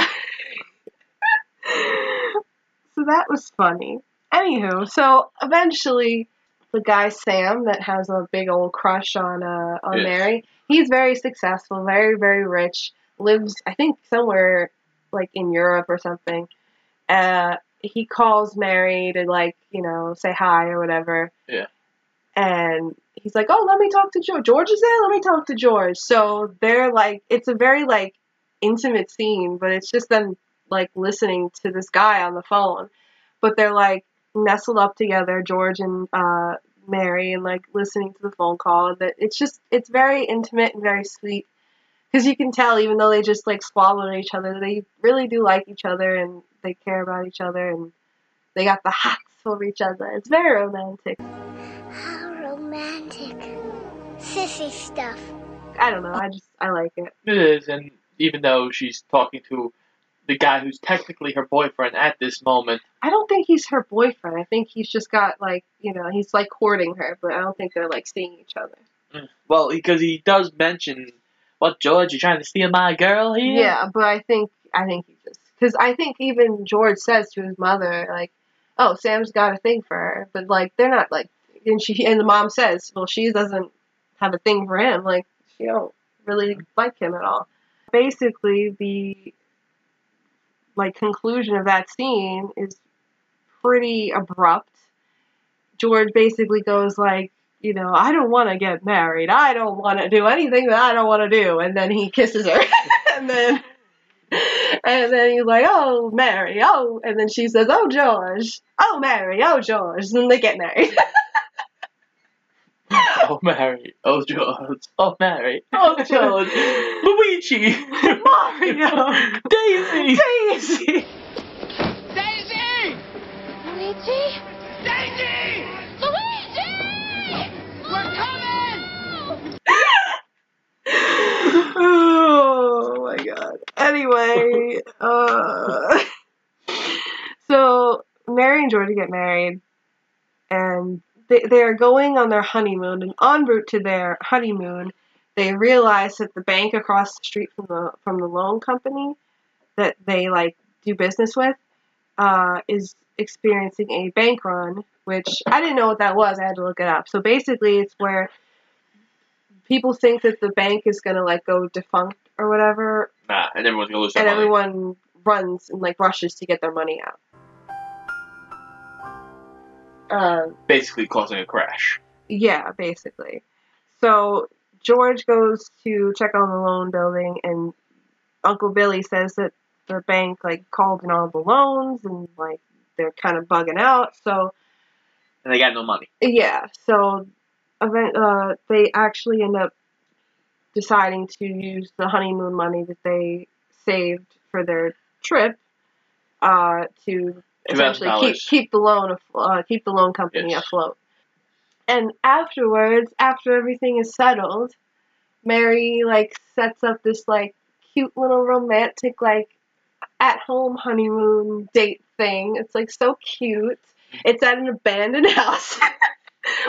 So that was funny. Anywho, so eventually the guy Sam that has a big old crush on uh on. Mary, he's very successful, very, very rich, lives I think somewhere like in Europe or something. Uh he calls Mary to like, you know, say hi or whatever Yeah. and he's like, "Oh, let me talk to George. George is there. Let me talk to George." So they're like, it's a very like intimate scene, but it's just them like listening to this guy on the phone. But they're like nestled up together, George and uh, Mary, and like listening to the phone call. That it's just it's very intimate and very sweet because you can tell even though they just like squabble at each other, they really do like each other and they care about each other and they got the hots for each other. It's very romantic. How romantic. Sissy stuff. I don't know. I just I like it. It is, and even though she's talking to the guy who's technically her boyfriend at this moment, I don't think he's her boyfriend. I think he's just got like you know he's like courting her, but I don't think they're like seeing each other. Mm. well, because he does mention, "What George? You trying to steal my girl here?" Yeah, but I think I think he just because I think even George says to his mother like, "Oh, Sam's got a thing for her," but like they're not like and she and the mom says, "Well, she doesn't have a thing for him. Like she don't really like him at all." Basically, the like conclusion of that scene is pretty abrupt. George basically goes like, you know, I don't want to get married. I don't want to do anything that I don't want to do. And then he kisses her. and then and then he's like, "Oh, Mary, oh," and then she says, "Oh, George, oh, Mary, oh, George," and they get married. Oh, Mary. Oh, George. Oh, Mary. Oh, George. Luigi. Mario. Daisy. Daisy. Daisy! Luigi? Daisy! Luigi! We're coming! oh my god. Anyway, uh, so Mary and George get married, and they they are going on their honeymoon. And en route to their honeymoon, they realize that the bank across the street from the from the loan company that they like do business with uh, is experiencing a bank run. Which I didn't know what that was. I had to look it up. So basically, it's where people think that the bank is gonna like go defunct or whatever, Nah, and everyone's gonna lose their and money. everyone runs and like rushes to get their money out. Um, Basically causing a crash. yeah, basically. So George goes to check on the loan building, and Uncle Billy says that the bank like called in all the loans and like they're kind of bugging out. So And they got no money. yeah, so event, uh, they actually end up deciding to use the honeymoon money that they saved for their trip uh, to essentially keep keep the loan uh, keep the loan company Yes. afloat. And afterwards, after everything is settled, Mary like sets up this like cute little romantic like at home honeymoon date thing. It's like so cute. It's at an abandoned house,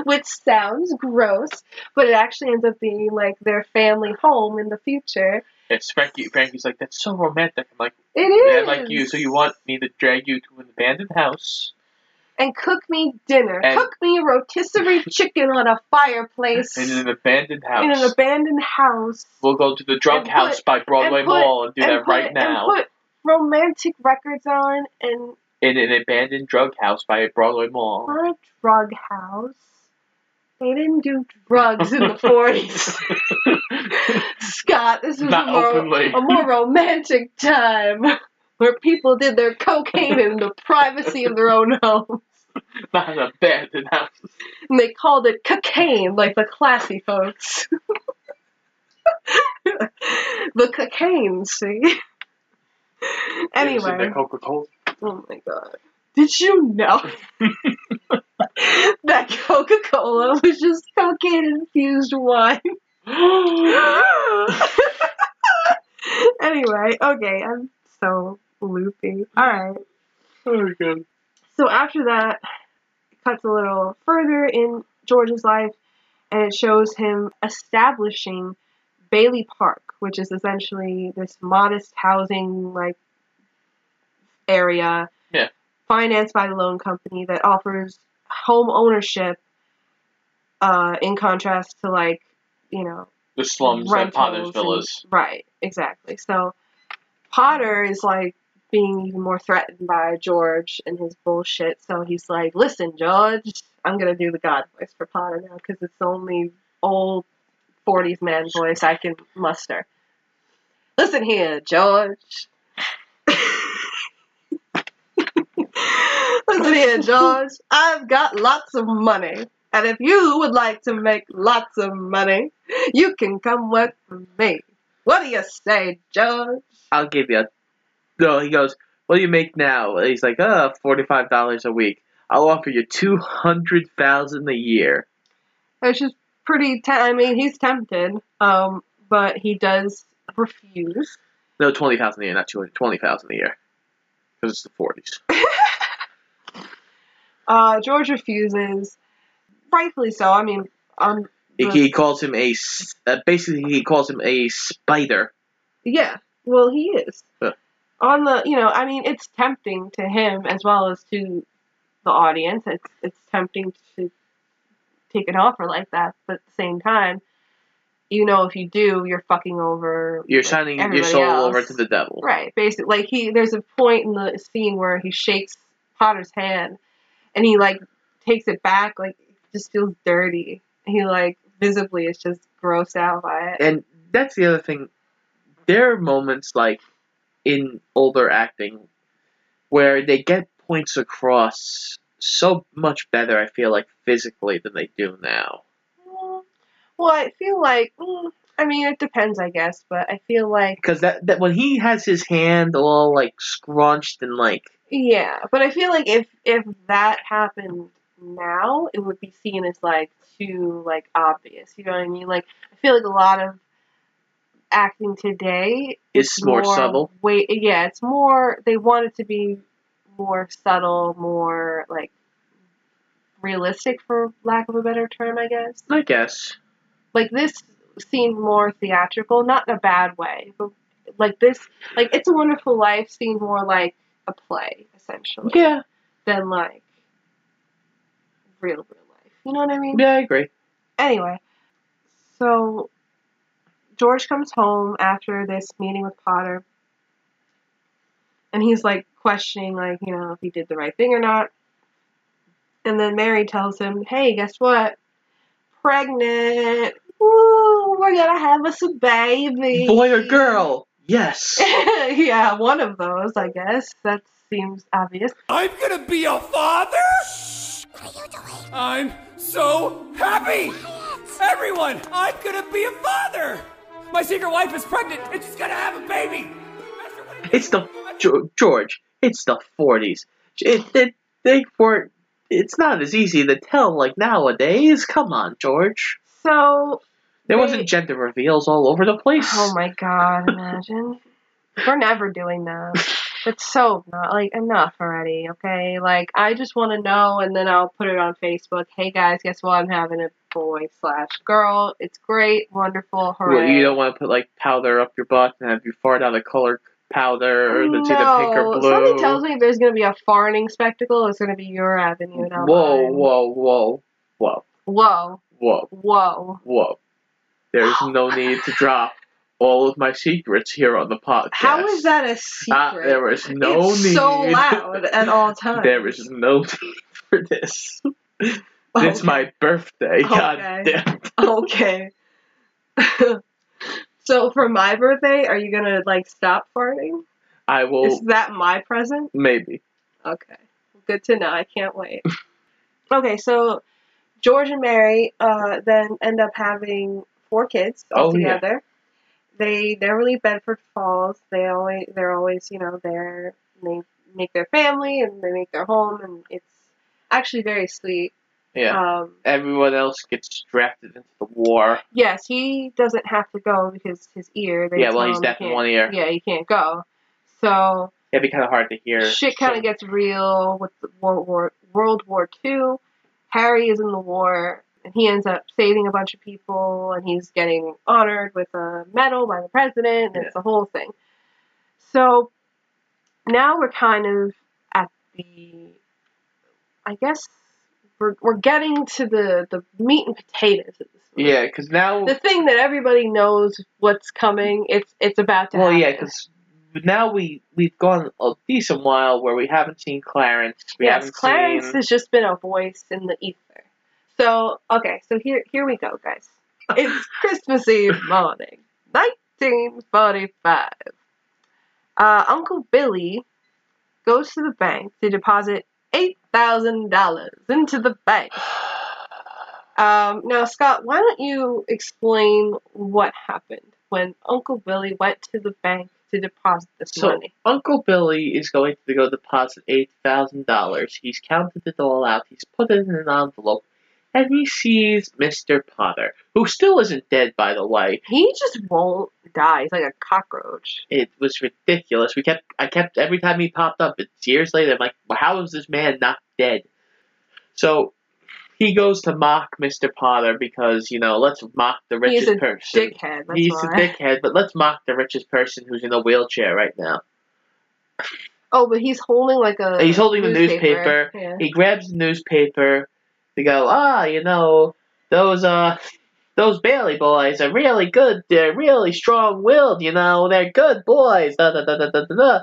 which sounds gross, but it actually ends up being like their family home in the future. It's Frankie. Frankie's like, that's so romantic. I'm like, It yeah, is. like you. So you want me to drag you to an abandoned house And cook me dinner. And- cook me a rotisserie chicken on a fireplace in an abandoned house? in an abandoned house. we'll go to the drug and house by Broadway and put- Mall and do and that put- right now. And put romantic records on and in an abandoned drug house by Broadway Mall. not a drug house. They didn't do drugs in the 40s. Scott, this was Not a more, openly. a more romantic time where people did their cocaine in the privacy of their own homes. Not an abandoned house. And they called it cocaine, like the classy folks. the cocaine, see? Anyway. Coca Cola. Oh my god. Did you know that Coca Cola was just cocaine infused wine? anyway, okay, I'm so loopy. Alright. Oh my god. So after that, it cuts a little further in George's life, and it shows him establishing Bailey Park, which is essentially this modest housing like area Yeah. financed by the loan company that offers home ownership uh, in contrast to like you know The slums of Potter's rentals and- Villas. right, exactly. So Potter is like being even more threatened by George and his bullshit. So he's like, "Listen, George, I'm gonna do the God voice for Potter now because it's the only old '40s man voice I can muster. Listen here, George. Listen here, George. I've got lots of money. And if you would like to make lots of money, you can come work for me. What do you say, George? I'll give you. a. No, he goes. What do you make now? He's like, uh, forty-five dollars a week. I'll offer you two hundred thousand a year. Which is pretty. Te- I mean, he's tempted, um, but he does refuse. No, twenty thousand a year, not two hundred. Twenty thousand a year, because it's the forties. Uh, George refuses, rightfully so. I mean, um, He, the- he calls him a Uh, basically, he calls him a spider. yeah. Well, he is Huh. on the. You know, I mean, it's tempting to him as well as to the audience. It's it's tempting to take an offer like that, but at the same time, you know, if you do, you're fucking over. You're signing your soul else. over to the devil. Right, basically, like he, there's a point in the scene where he shakes Potter's hand, and he like takes it back, like just feels dirty. He like visibly is just grossed out by it. And that's the other thing. There are moments like in older acting where they get points across so much better. I feel like physically than they do now. Well, I feel like, mm, I mean, it depends, I guess, but I feel like, Because that, that when he has his hand all like scrunched and like yeah, but I feel like if if that happened now, it would be seen as like too like obvious. You know what I mean? Like, I feel like a lot of acting today It's more subtle. Wait, yeah, it's more. They want it to be more subtle, more like realistic, for lack of a better term, I guess. I guess. Like this seemed more theatrical, not in a bad way, but like this, like It's a Wonderful Life seemed more like a play, essentially. Yeah. Than like real, real life. You know what I mean? Yeah, I agree. Anyway, so George comes home after this meeting with Potter, and he's like questioning, like, you know, if he did the right thing or not. And then Mary tells him, hey, guess what? Pregnant. Woo, we're gonna have us a baby. Boy or girl? Yes. yeah, one of those, I guess. That seems obvious. I'm gonna be a father? I'm so happy! Everyone, I'm gonna be a father! My secret wife is pregnant and she's gonna have a baby! It's the George. It's the forties. It, it they weren't. It's not as easy to tell like nowadays. Come on, George. So There wasn't gender reveals all over the place. Oh my god, imagine. We're never doing that. It's so not like enough already, okay? Like I just want to know, and then I'll put it on Facebook. Hey guys, guess what? I'm having a boy slash girl. It's great, wonderful, hooray! Well, you don't want to put like powder up your butt and have you fart out a color powder that's either pink or No, blue. something tells me there's gonna be a farting spectacle. It's gonna be your avenue, not whoa, mine. whoa, whoa, whoa, Whoa, whoa, whoa. whoa. There's no need to drop all of my secrets here on the podcast. How is that a secret? Ah, there is no it's need. so loud at all times. There is no need for this. It's my birthday. God damn. okay. so for my birthday, are you gonna like stop farting? I will Is that my present? maybe. Okay. Good to know. I can't wait. okay, so George and Mary uh, then end up having four kids Oh, all yeah. They never leave Bedford Falls. They always they're always you know there. They make their family and they make their home, and it's actually very sweet. Yeah. Um, Everyone else gets drafted into the war. Yes, he doesn't have to go because his ear. They Yeah, well, he's deaf in one ear. Yeah, he can't go. So It'd be kind of hard to hear. shit kind of gets real with the World War World War Two. Harry is in the war, and he ends up saving a bunch of people, and he's getting honored with a medal by the president. And It's a whole thing. So now we're kind of at the, I guess we're we're getting to the the meat and potatoes of this Yeah, because now. the thing that everybody knows what's coming. It's it's about to happen. well, happen. yeah, because now we we've gone a decent while where we haven't seen Clarence. We yes, Clarence seen. has just been a voice in the ether. So okay, so here here we go, guys. It's Christmas Eve morning, 1945. Uh, Uncle Billy goes to the bank to deposit eight thousand dollars into the bank. Um, now, Scott, why don't you explain what happened when Uncle Billy went to the bank to deposit this So money? Uncle Billy is going to go deposit eight thousand dollars. He's counted it all out. He's put it in an envelope, and he sees Mister Potter, who still isn't dead, by the way. He just won't die. He's like a cockroach. It was ridiculous. We kept, I kept every time he popped up. It's years later. I'm like, well, how is this man not dead? So he goes to mock Mister Potter because you know, let's mock the richest He's a person. dickhead. That's He's why. a dickhead, but let's mock the richest person who's in a wheelchair right now. Oh, but he's holding like a. He's holding the newspaper. Yeah. He grabs the newspaper to go, ah, you know, those uh those Bailey boys are really good. They're really strong willed, you know, they're good boys. Da, da, da, da, da, da, da.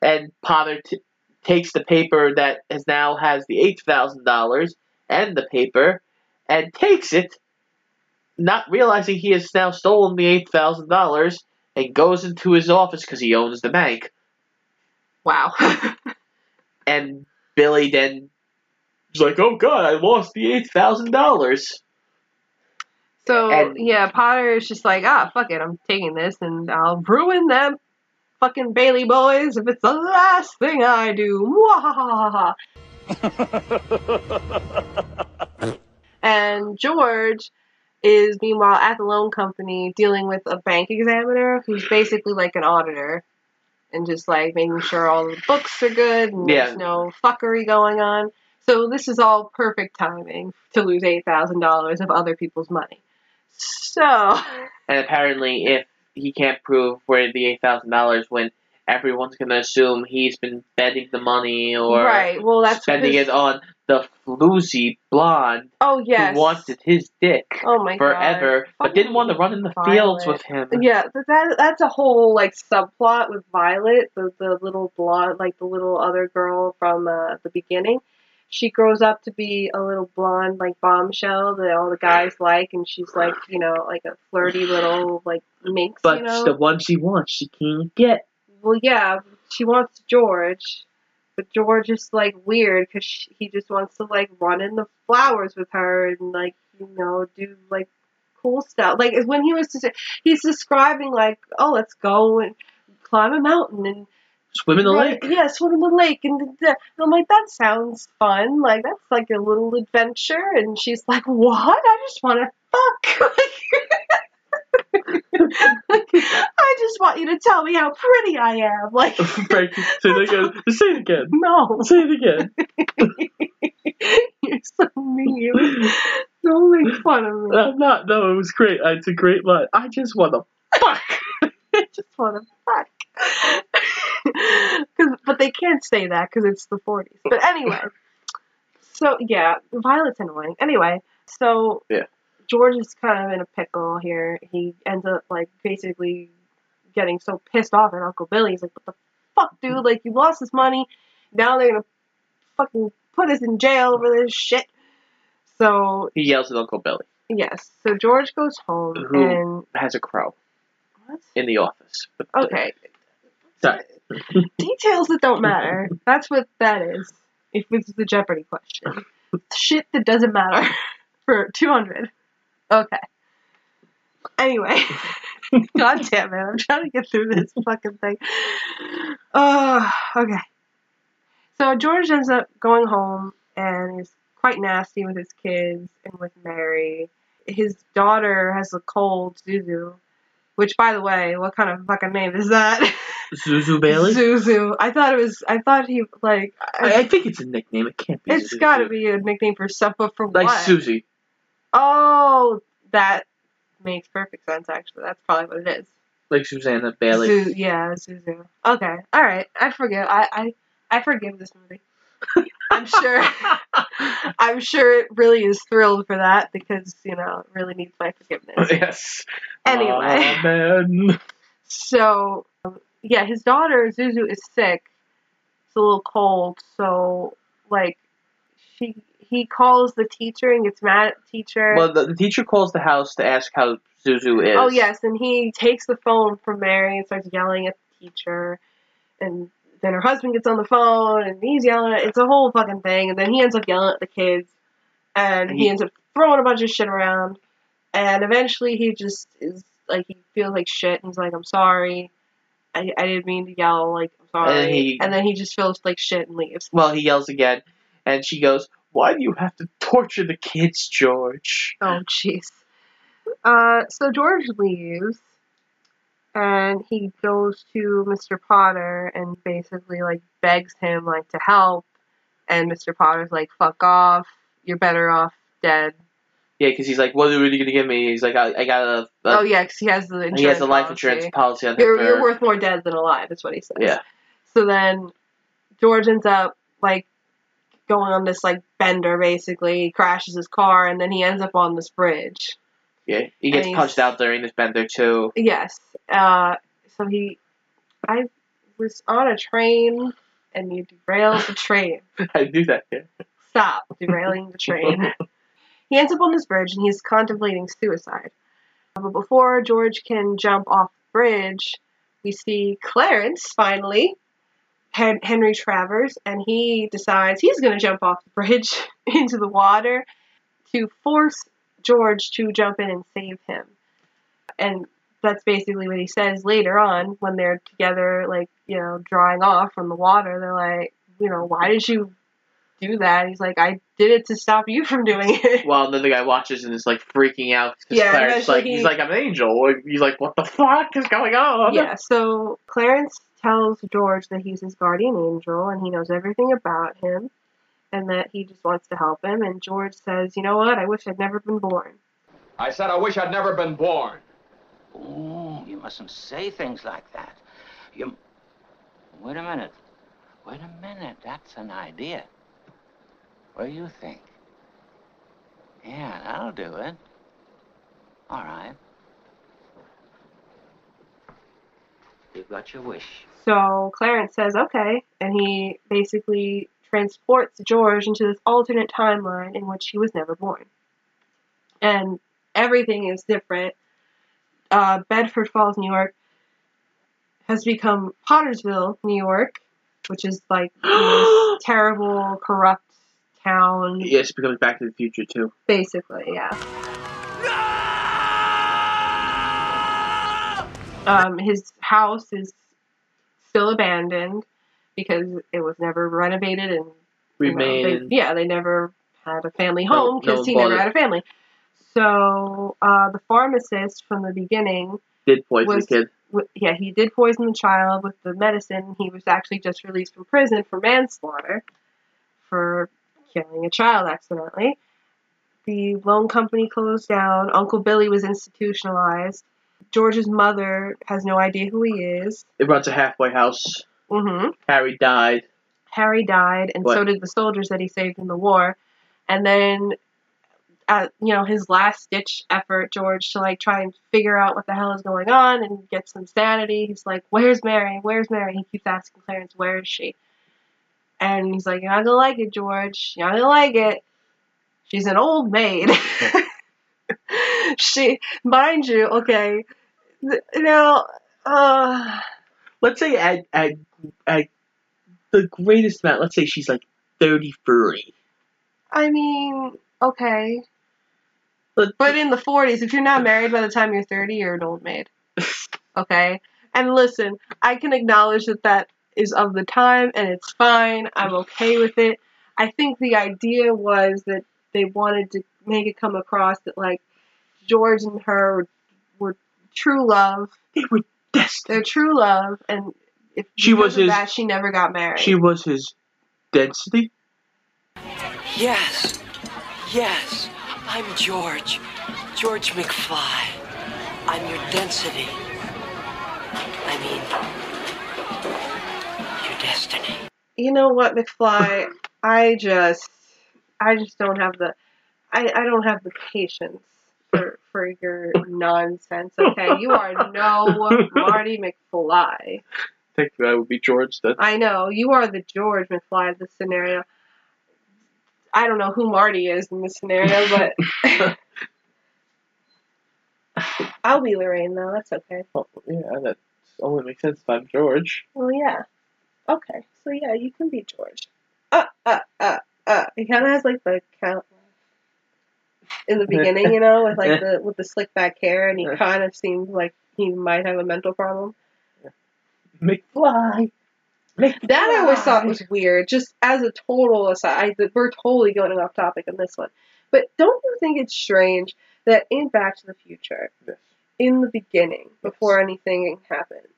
And Potter t- takes the paper that has now has the eight thousand dollars and the paper and takes it, not realizing he has now stolen the eight thousand dollars, and goes into his office because he owns the bank. Wow. and Billy then is like, "Oh God, I lost the eight thousand dollars." So And- yeah, Potter is just like, ah, fuck it, I'm taking this and I'll ruin them fucking Bailey boys if it's the last thing I do. And George is meanwhile at the loan company dealing with a bank examiner who's basically like an auditor and just like making sure all the books are good and Yeah. there's no fuckery going on. So this is all perfect timing to lose eight thousand dollars of other people's money. So And apparently, if he can't prove where the eight thousand dollars went, everyone's gonna assume he's been betting the money or right, well that's spending because- it on the floozy blonde Oh yes. who wanted his dick Oh my forever, god. but didn't want to run in the fields with him. Yeah, that that's a whole like subplot with Violet, the the little blonde, like the little other girl from uh, the beginning. She grows up to be a little blonde, like bombshell that all the guys like, and she's like, you know, like a flirty little like minx, But you know. the one she wants, she can't get. Well, yeah, she wants George, but George is like weird because he just wants to like run in the flowers with her and like you know do like cool stuff. Like when he was, he's describing like, oh, let's go and climb a mountain and Swim in the run- lake. Yeah, swim in the lake, and, and I'm like, that sounds fun. Like that's like a little adventure. And she's like, what? I just want to fuck. I just want you to tell me how pretty I am. Like, Frank, say it again. Say it again. no. Say it again. You're so mean. Don't make fun of me. Uh, I'm not. No, it was great. It's a great line. I just want to fuck. I just want to fuck. but they can't say that because it's the 40s. But anyway, so yeah, Violet's annoying. Anyway, so Yeah. George is kind of in a pickle here. He ends up like basically getting so pissed off at Uncle Billy. He's like, "What the fuck, dude? Like, you lost this money. Now they're gonna fucking put us in jail over this shit." So He yells at Uncle Billy, yes, so George goes home who and has a crow What? in the office. But, okay, Sorry. Details that don't matter. That's what that is. If it's the Jeopardy question, shit that doesn't matter for two hundred. Okay. Anyway, god damn it! I'm trying to get through this fucking thing. Uh, okay. So George ends up going home and is quite nasty with his kids and with Mary. His daughter has a cold, Zuzu. Which, by the way, what kind of fucking name is that? Zuzu Bailey. Zuzu. I thought it was. I thought he like. I, I think it's a nickname. It can't be. It's Zuzu. got to be a nickname for stuff, but for like what? Susie. Oh, that makes perfect sense. Actually, that's probably what it is. Like Susanna Bailey. Zu- yeah, Zuzu. Okay, all right. I forgive. I I, I forgive this movie. I'm sure. I'm sure it really is thrilled for that because you know it really needs my forgiveness. yes. Anyway. Aw, man. So, yeah, his daughter Zuzu is sick. It's a little cold, so like she he calls the teacher and gets mad at the teacher. Well, the, the teacher calls the house to ask how Zuzu is. Oh yes, and he takes the phone from Mary and starts yelling at the teacher, and then her husband gets on the phone and he's yelling. At, it's a whole fucking thing, and then he ends up yelling at the kids, and he ends up throwing a bunch of shit around, and eventually he just is like he feels like shit, and he's like, "I'm sorry, I, I didn't mean to yell, like I'm sorry," And he- and then he just feels like shit and leaves. Well, he yells again, and she goes, "Why do you have to torture the kids, George?" Oh, jeez. Uh, so George leaves, and he goes to Mr. Potter and basically like begs him like to help, and Mr. Potter's like, "Fuck off! You're better off dead." Yeah, because he's like, "What are you gonna give me?" He's like, "I, I got a." a oh yeah, 'cause he has the insurance he has a life policy. insurance policy on. You're, for- you're worth more dead than alive. That's what he says. Yeah. So then George ends up like going on this like bender basically. He crashes his car, and then he ends up on this bridge. Yeah, he gets punched out during this bender too. Yes. Uh, so he, I was on a train and you derailed the train. I do that. Yeah. Stop derailing the train. he ends up on this bridge and he's contemplating suicide. But before George can jump off the bridge, we see Clarence finally, Hen- Henry Travers, and he decides he's going to jump off the bridge into the water to force George to jump in and save him. And that's basically what he says later on when they're together, like, you know, drawing off from the water. They're like, you know, why did you do that? He's like, I did it to stop you from doing it. Well, then the guy watches and is like freaking out because Yeah, Clarence eventually like he- he's like I'm an angel. He's like, what the fuck is going on? Yeah, so Clarence tells George that he's his guardian angel and he knows everything about him and that he just wants to help him. And George says, You know what? I wish I'd never been born. I said I wish I'd never been born. Oh, you mustn't say things like that. You. Wait a minute. Wait a minute. That's an idea. What do you think? Yeah, that'll do it. All right. You've got your wish. So Clarence says, Okay. And he basically transports George into this alternate timeline in which he was never born. And everything is different. Uh, Bedford Falls, New York, has become Pottersville, New York, which is like most terrible, corrupt town. Yes, it becomes Back to the Future too. Basically, yeah. Um, his house is still abandoned because it was never renovated and you know, they- yeah, they never had a family No- home no because he never had a family. So uh, the pharmacist from the beginning Did poison was the kid. w- yeah, he did poison the child with the medicine. He was actually just released from prison for manslaughter for killing a child accidentally. The loan company closed down. Uncle Billy was institutionalized. George's mother has no idea who he is. It runs a halfway house. hmm Harry died. Harry died, and so did the soldiers that he saved in the war. And then, at you know, his last ditch effort, George, to like try and figure out what the hell is going on and get some sanity. He's like, "Where's Mary? Where's Mary?" He keeps asking Clarence, "Where is she?" And he's like, "You're not gonna like it, George. You're not gonna like it. She's an old maid." she, mind you, okay. Now, uh, Let's say at at at the greatest amount. Let's say she's like thirty three. I mean, okay. But in the 40s, if you're not married by the time you're 30, you're an old maid. Okay? And listen, I can acknowledge that that is of the time and it's fine. I'm okay with it. I think the idea was that they wanted to make it come across that, like, George and her were, were true love. They were destined. They're true love, and if She because was of his- that, she never got married. She was his density. Yes, yes, I'm George. George McFly. I'm your density. I mean, your destiny. you know what, McFly? I just, I just don't have the, I, I don't have the patience for for your nonsense. Okay, you are no Marty McFly. Technically, I would be George then. I know you are the George McFly of the scenario. I don't know who Marty is in this scenario, but I'll be Lorraine though. That's okay. Well, yeah, that only makes sense if I'm George. Well, yeah. Okay, so yeah, you can be George. Uh, uh, uh, uh. He kind of has like the count in the beginning, you know, with like the with the slick back hair, and he kind of seems like he might have a mental problem. McFly. That I always thought was weird. Just as a total aside, I, we're totally going off topic on this one, but don't you think it's strange that in Back to the Future, in the beginning, before anything happens,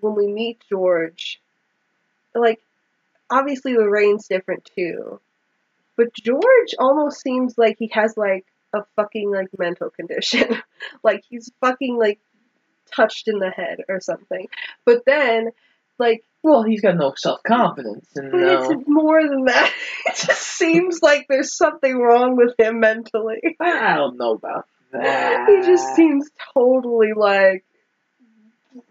when we meet George, like obviously Lorraine's different too, but George almost seems like he has like a fucking like mental condition, like he's fucking like touched in the head or something. But then, like Well, he's got no self confidence, and But no. it's uh, more than that. It just seems like there's something wrong with him mentally. I don't know about that. He just seems totally like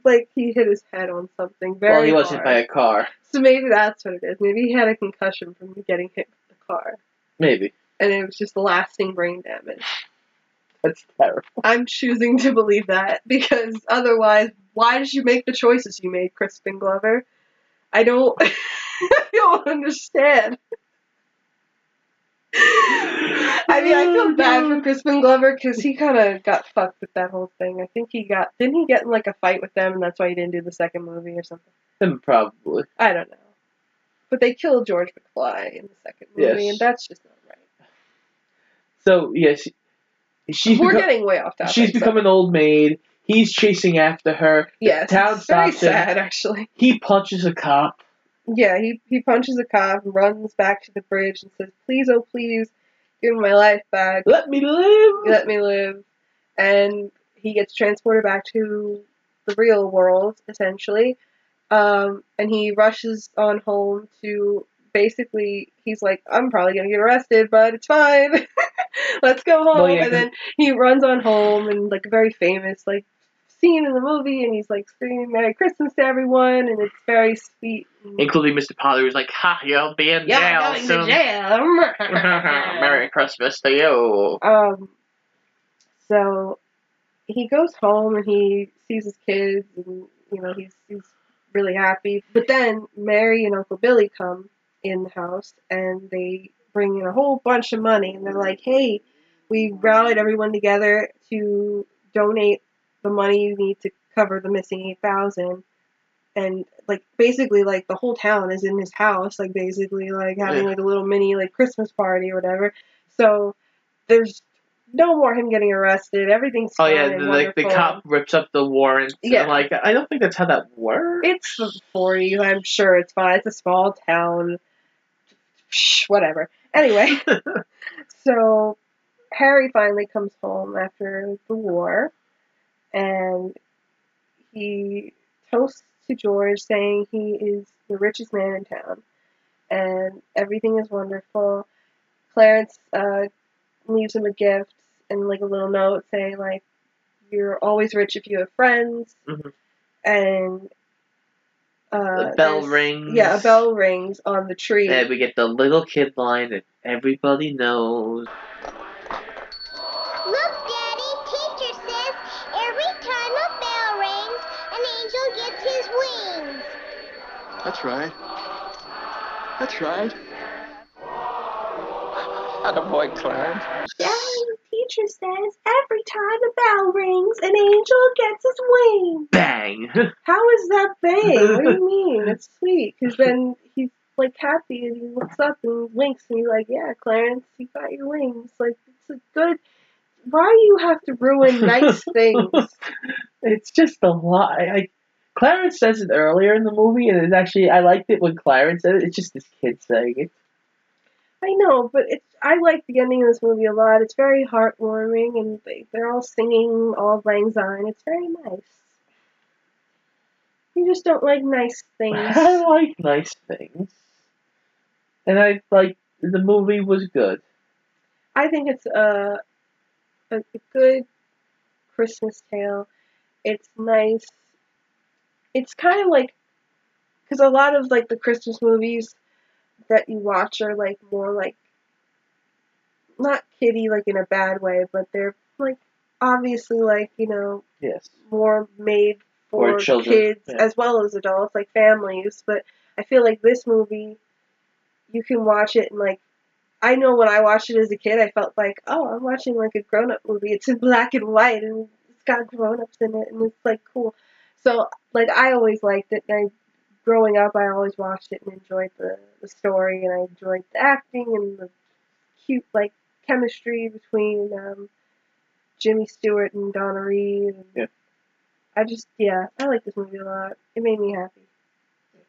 like he hit his head on something very well, he wasn't hard. by a car. So maybe that's what it is. Maybe he had a concussion from getting hit with the car. Maybe. And it was just lasting brain damage. That's terrible. I'm choosing to believe that because otherwise, why did you make the choices you made, Crispin Glover? I don't, I don't understand. I mean, I feel bad for Crispin Glover because he kind of got fucked with that whole thing. I think he got, didn't he get in like a fight with them and that's why he didn't do the second movie or something? Him probably. I don't know. But they killed George McFly in the second movie Yes. and that's just not right. So yes, she's We're become- getting way off topic. She's so- become an old maid. He's chasing after her. Yes, The town very stops him. sad actually. He punches a cop. Yeah, he, he punches a cop runs back to the bridge and says, Please, oh please, give me my life back. Let me live. Let me live. And he gets transported back to the real world, essentially. Um, and he rushes on home to basically, he's like, I'm probably going to get arrested, but it's fine. Let's go home. Well, yeah, and then he runs on home and, like, a very famous, like, scene in the movie, and he's, like, singing Merry Christmas to everyone, and it's very sweet. Including Mr. Potter, who's like, "Ha, you'll be in Yeah, jail going soon." to jail. Merry Christmas to you. Um, so he goes home and he sees his kids, and you know he's he's really happy. But then Mary and Uncle Billy come in the house, and they bring in a whole bunch of money, and they're like, "Hey, we rallied everyone together to donate the money you need to cover the missing eight thousand. And like basically like the whole town is in his house, like basically like having Yeah. like a little mini like Christmas party or whatever. So there's no more him getting arrested. Everything's Oh yeah, the, like the cop rips up the warrant. Yeah. Yeah, like I don't think that's how that works. It's the 40s. I'm sure it's fine. It's a small town. Shh, whatever. Anyway, so Harry finally comes home after the war, and he toasts to George, saying he is the richest man in town, and everything is wonderful. Clarence uh, leaves him a gift and like a little note saying like, "You're always rich if you have friends," Mhm. and uh, The bell rings. Yeah, a bell rings on the tree. And we get the little kid line that everybody knows. That's right. That's right. Attaboy, Clarence. Daddy, the teacher says every time a bell rings, an angel gets his wings. Bang! How is that bang? What do you mean? It's sweet, because then he's like happy and he looks up and winks and he's like, "Yeah, Clarence, you got your wings." Like it's a good. Why do you have to ruin nice things? it's just a lie. Clarence says it earlier in the movie, and it's actually I liked it when Clarence said it. It's just this kid saying it. I know, but it's I like the ending of this movie a lot. It's very heartwarming, and they, they're all singing "Auld Lang Syne." It's very nice. You just don't like nice things. I like nice things, and I like the movie was good. I think it's a, a good Christmas tale. It's nice. It's kind of like because a lot of like the Christmas movies that you watch are like more like not kiddie like in a bad way, but they're like obviously like you know Yes. more made for, For children, kids yeah. as well as adults, like families. But I feel like this movie, you can watch it and like. I know when I watched it as a kid, I felt like, oh, I'm watching like a grown up movie. It's in black and white and it's got grown ups in it and it's like cool. So like I always liked it. And I, growing up, I always watched it and enjoyed the, the story and I enjoyed the acting and the cute like chemistry between um, Jimmy Stewart and Donna Reed. And Yeah. I just yeah, I like this movie a lot. It made me happy.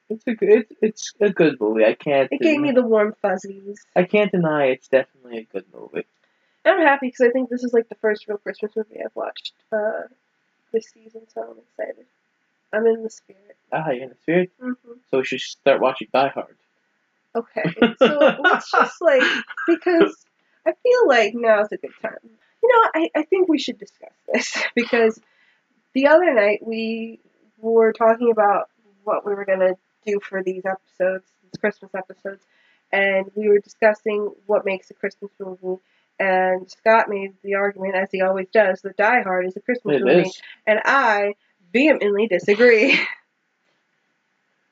It's a good. It's, it's a good movie. I can't. It gave me the warm fuzzies. I can't deny it's definitely a good movie. And I'm happy because I think this is like the first real Christmas movie I've watched uh, this season, so I'm excited. I'm in the spirit. Ah, you're in the spirit. hmm So we should start watching Die Hard. Okay, so let's just like because I feel like now's a good time. You know, I, I think we should discuss this because the other night we were talking about what we were gonna do for these episodes, these Christmas episodes, and we were discussing what makes a Christmas movie. And Scott made the argument, as he always does, that Die Hard is a Christmas It movie, is. and I vehemently disagree.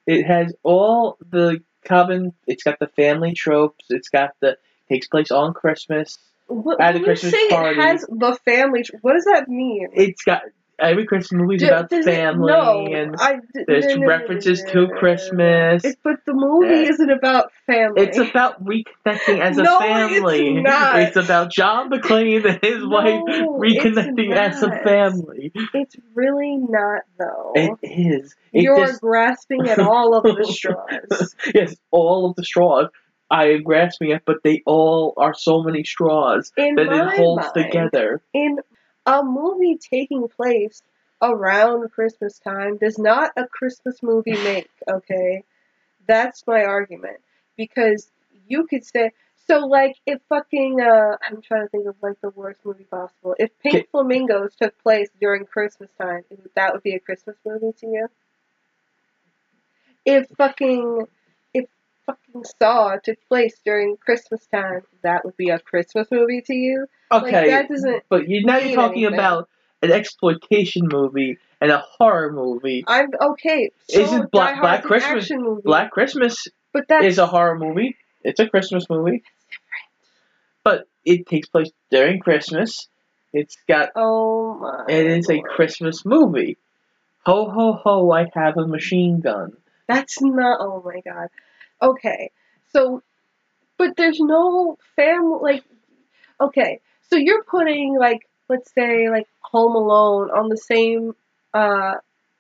It has all the common. It's got the family tropes. It's got the takes place on Christmas. What, At a Christmas you say party. it has the family, tr- what does that mean? It's got every Christmas movie is about it- family no, and I there's no, no, references to. Christmas. It's, but the movie Yeah. isn't about family. It's about reconnecting as a No, family. it's not. It's about John McClane and his wife reconnecting as a family. It's really not though. It is. It You're just- grasping at all of the straws. yes, all of the straws. I am grasping it, but they all are so many straws In that it holds mind, together. In a movie taking place around Christmas time does not a Christmas movie make, okay? That's my argument. Because you could say so like if fucking uh I'm trying to think of like the worst movie possible. If Pink Okay. Flamingos took place during Christmas time, that would be a Christmas movie to you? If fucking fucking Saw took place during Christmas time, that would be a Christmas movie to you? Like, Okay, that doesn't but you now you're talking anything. about an exploitation movie and a horror movie. I'm okay. So Isn't Black Black Christmas. Black Christmas but that's is a horror movie. It's a Christmas movie. But it takes place during Christmas. It's got oh my. it is a. Christmas movie. Ho ho ho! I have a machine gun. That's not. Oh my god. Okay, so, but there's no family. Like, okay, so you're putting like, let's say like Home Alone on the same, uh,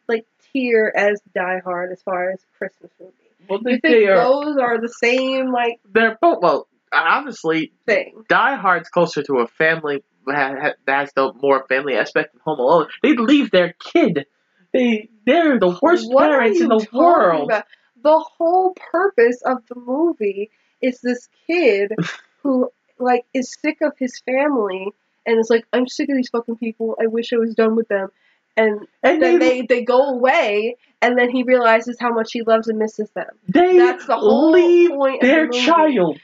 like tier as Die Hard as far as Christmas movie. Well, You think they are those are the same like they're both well. Honestly, thing? Die Hard's closer to a family ha- ha- that has the more family aspect of Home Alone. They leave their kid. They they're the worst What are parents in the world. about? The whole purpose of the movie is this kid who like is sick of his family and is like, I'm sick of these fucking people. I wish I was done with them. And, And then they- they, go away, and then he realizes how much he loves and misses them. They That's the whole leave point of their the movie. child.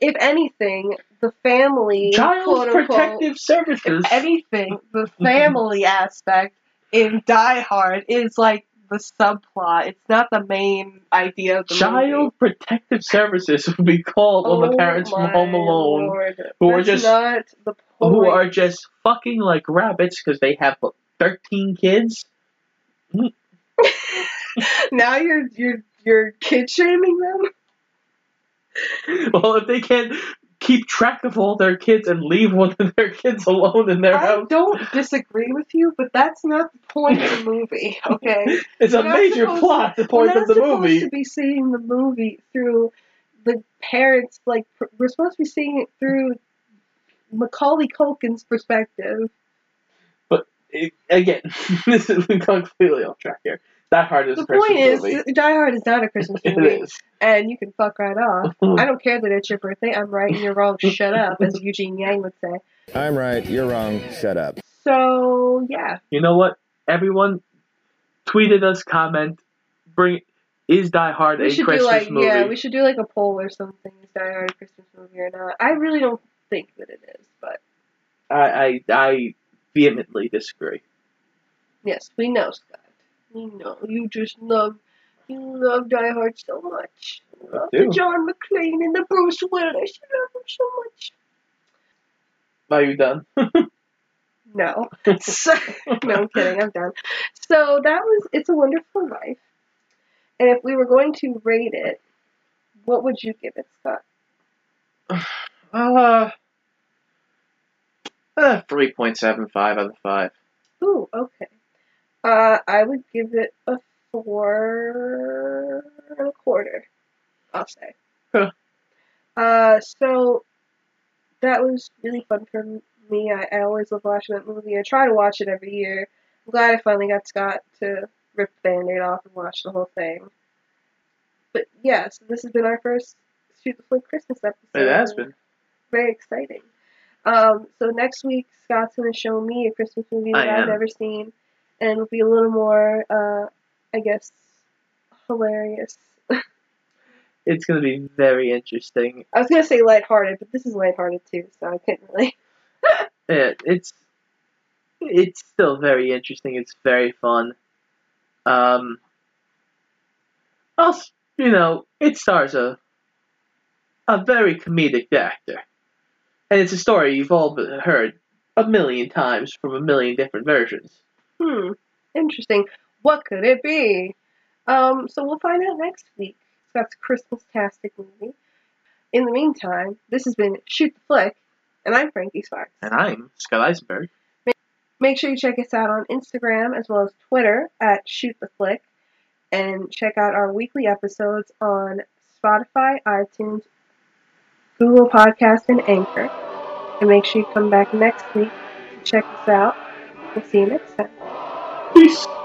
If anything, the family, Child Protective Services. if anything, the mm-hmm. family aspect in Die Hard is like the subplot. It's not the main idea of the movie. Child Protective Services would be called on the Oh parents from Home Alone Lord. who are just not the who are just fucking like rabbits because they have what, thirteen kids. Hmm. now you're you're you're kid shaming them. Well, if they can't keep track of all their kids and leave one of their kids alone in their I house, I don't disagree with you, but that's not the point of the movie. Okay, it's a We're not major plot. The we're point of the supposed movie. to be seeing the movie through the parents. Like we're supposed to be seeing it through Macaulay Culkin's perspective. But it, again, this is we've gone completely off track here. Die Hard is The a Christmas point is, movie. Die Hard is not a Christmas movie, is. and you can fuck right off. I don't care that it's your birthday. I'm right and you're wrong. Shut up, as Eugene Yang would say. I'm right, you're wrong, shut up. So yeah, You know what? Everyone, tweeted us, comment, bring. Is Die Hard we a should Christmas do like movie? yeah, we should do like a poll or something. Is Die Hard a Christmas movie or not? I really don't think that it is, but I, I, I vehemently disagree. yes, we know, Scott. We know you just love you love Die Hard so much. You love the. John McClane and the Bruce Willis. You love them so much. Are you done? No. So, no, I'm kidding. I'm done. So that was It's a Wonderful Life. And if we were going to rate it, what would you give it, Scott? Uh, uh, 3.75 out of 5. Ooh, okay. Uh, I would give it a four and a quarter. I'll say. Huh. Uh, so that was really fun for me. I, I always love watching that movie. I try to watch it every year. I'm glad I finally got Scott to rip the band-aid off and watch the whole thing. But yeah, so this has been our first Shoot the Christmas episode. It has been. Very exciting. Um, so next week, Scott's going to show me a Christmas movie that I've never seen, and it'll be a little more, uh, I guess, hilarious. It's going to be very interesting. I was going to say lighthearted, but this is lighthearted too, so I couldn't really. Yeah, it's it's still very interesting. It's very fun. Um, also, you know, it stars a a very comedic actor, and it's a story you've all heard a million times from a million different versions. Hmm, interesting. What could it be? Um, so we'll find out next week. Scott's Christmas-tastic movie. In the meantime, this has been Shoot the Flick, and I'm Frankie Sparks. And I'm Scott Eisenberg. Make sure you check us out on Instagram as well as Twitter at Shoot the Flick, and check out our weekly episodes on Spotify, iTunes, Google Podcast, and Anchor. And make sure you come back next week to check us out. We'll see you next time. Peace.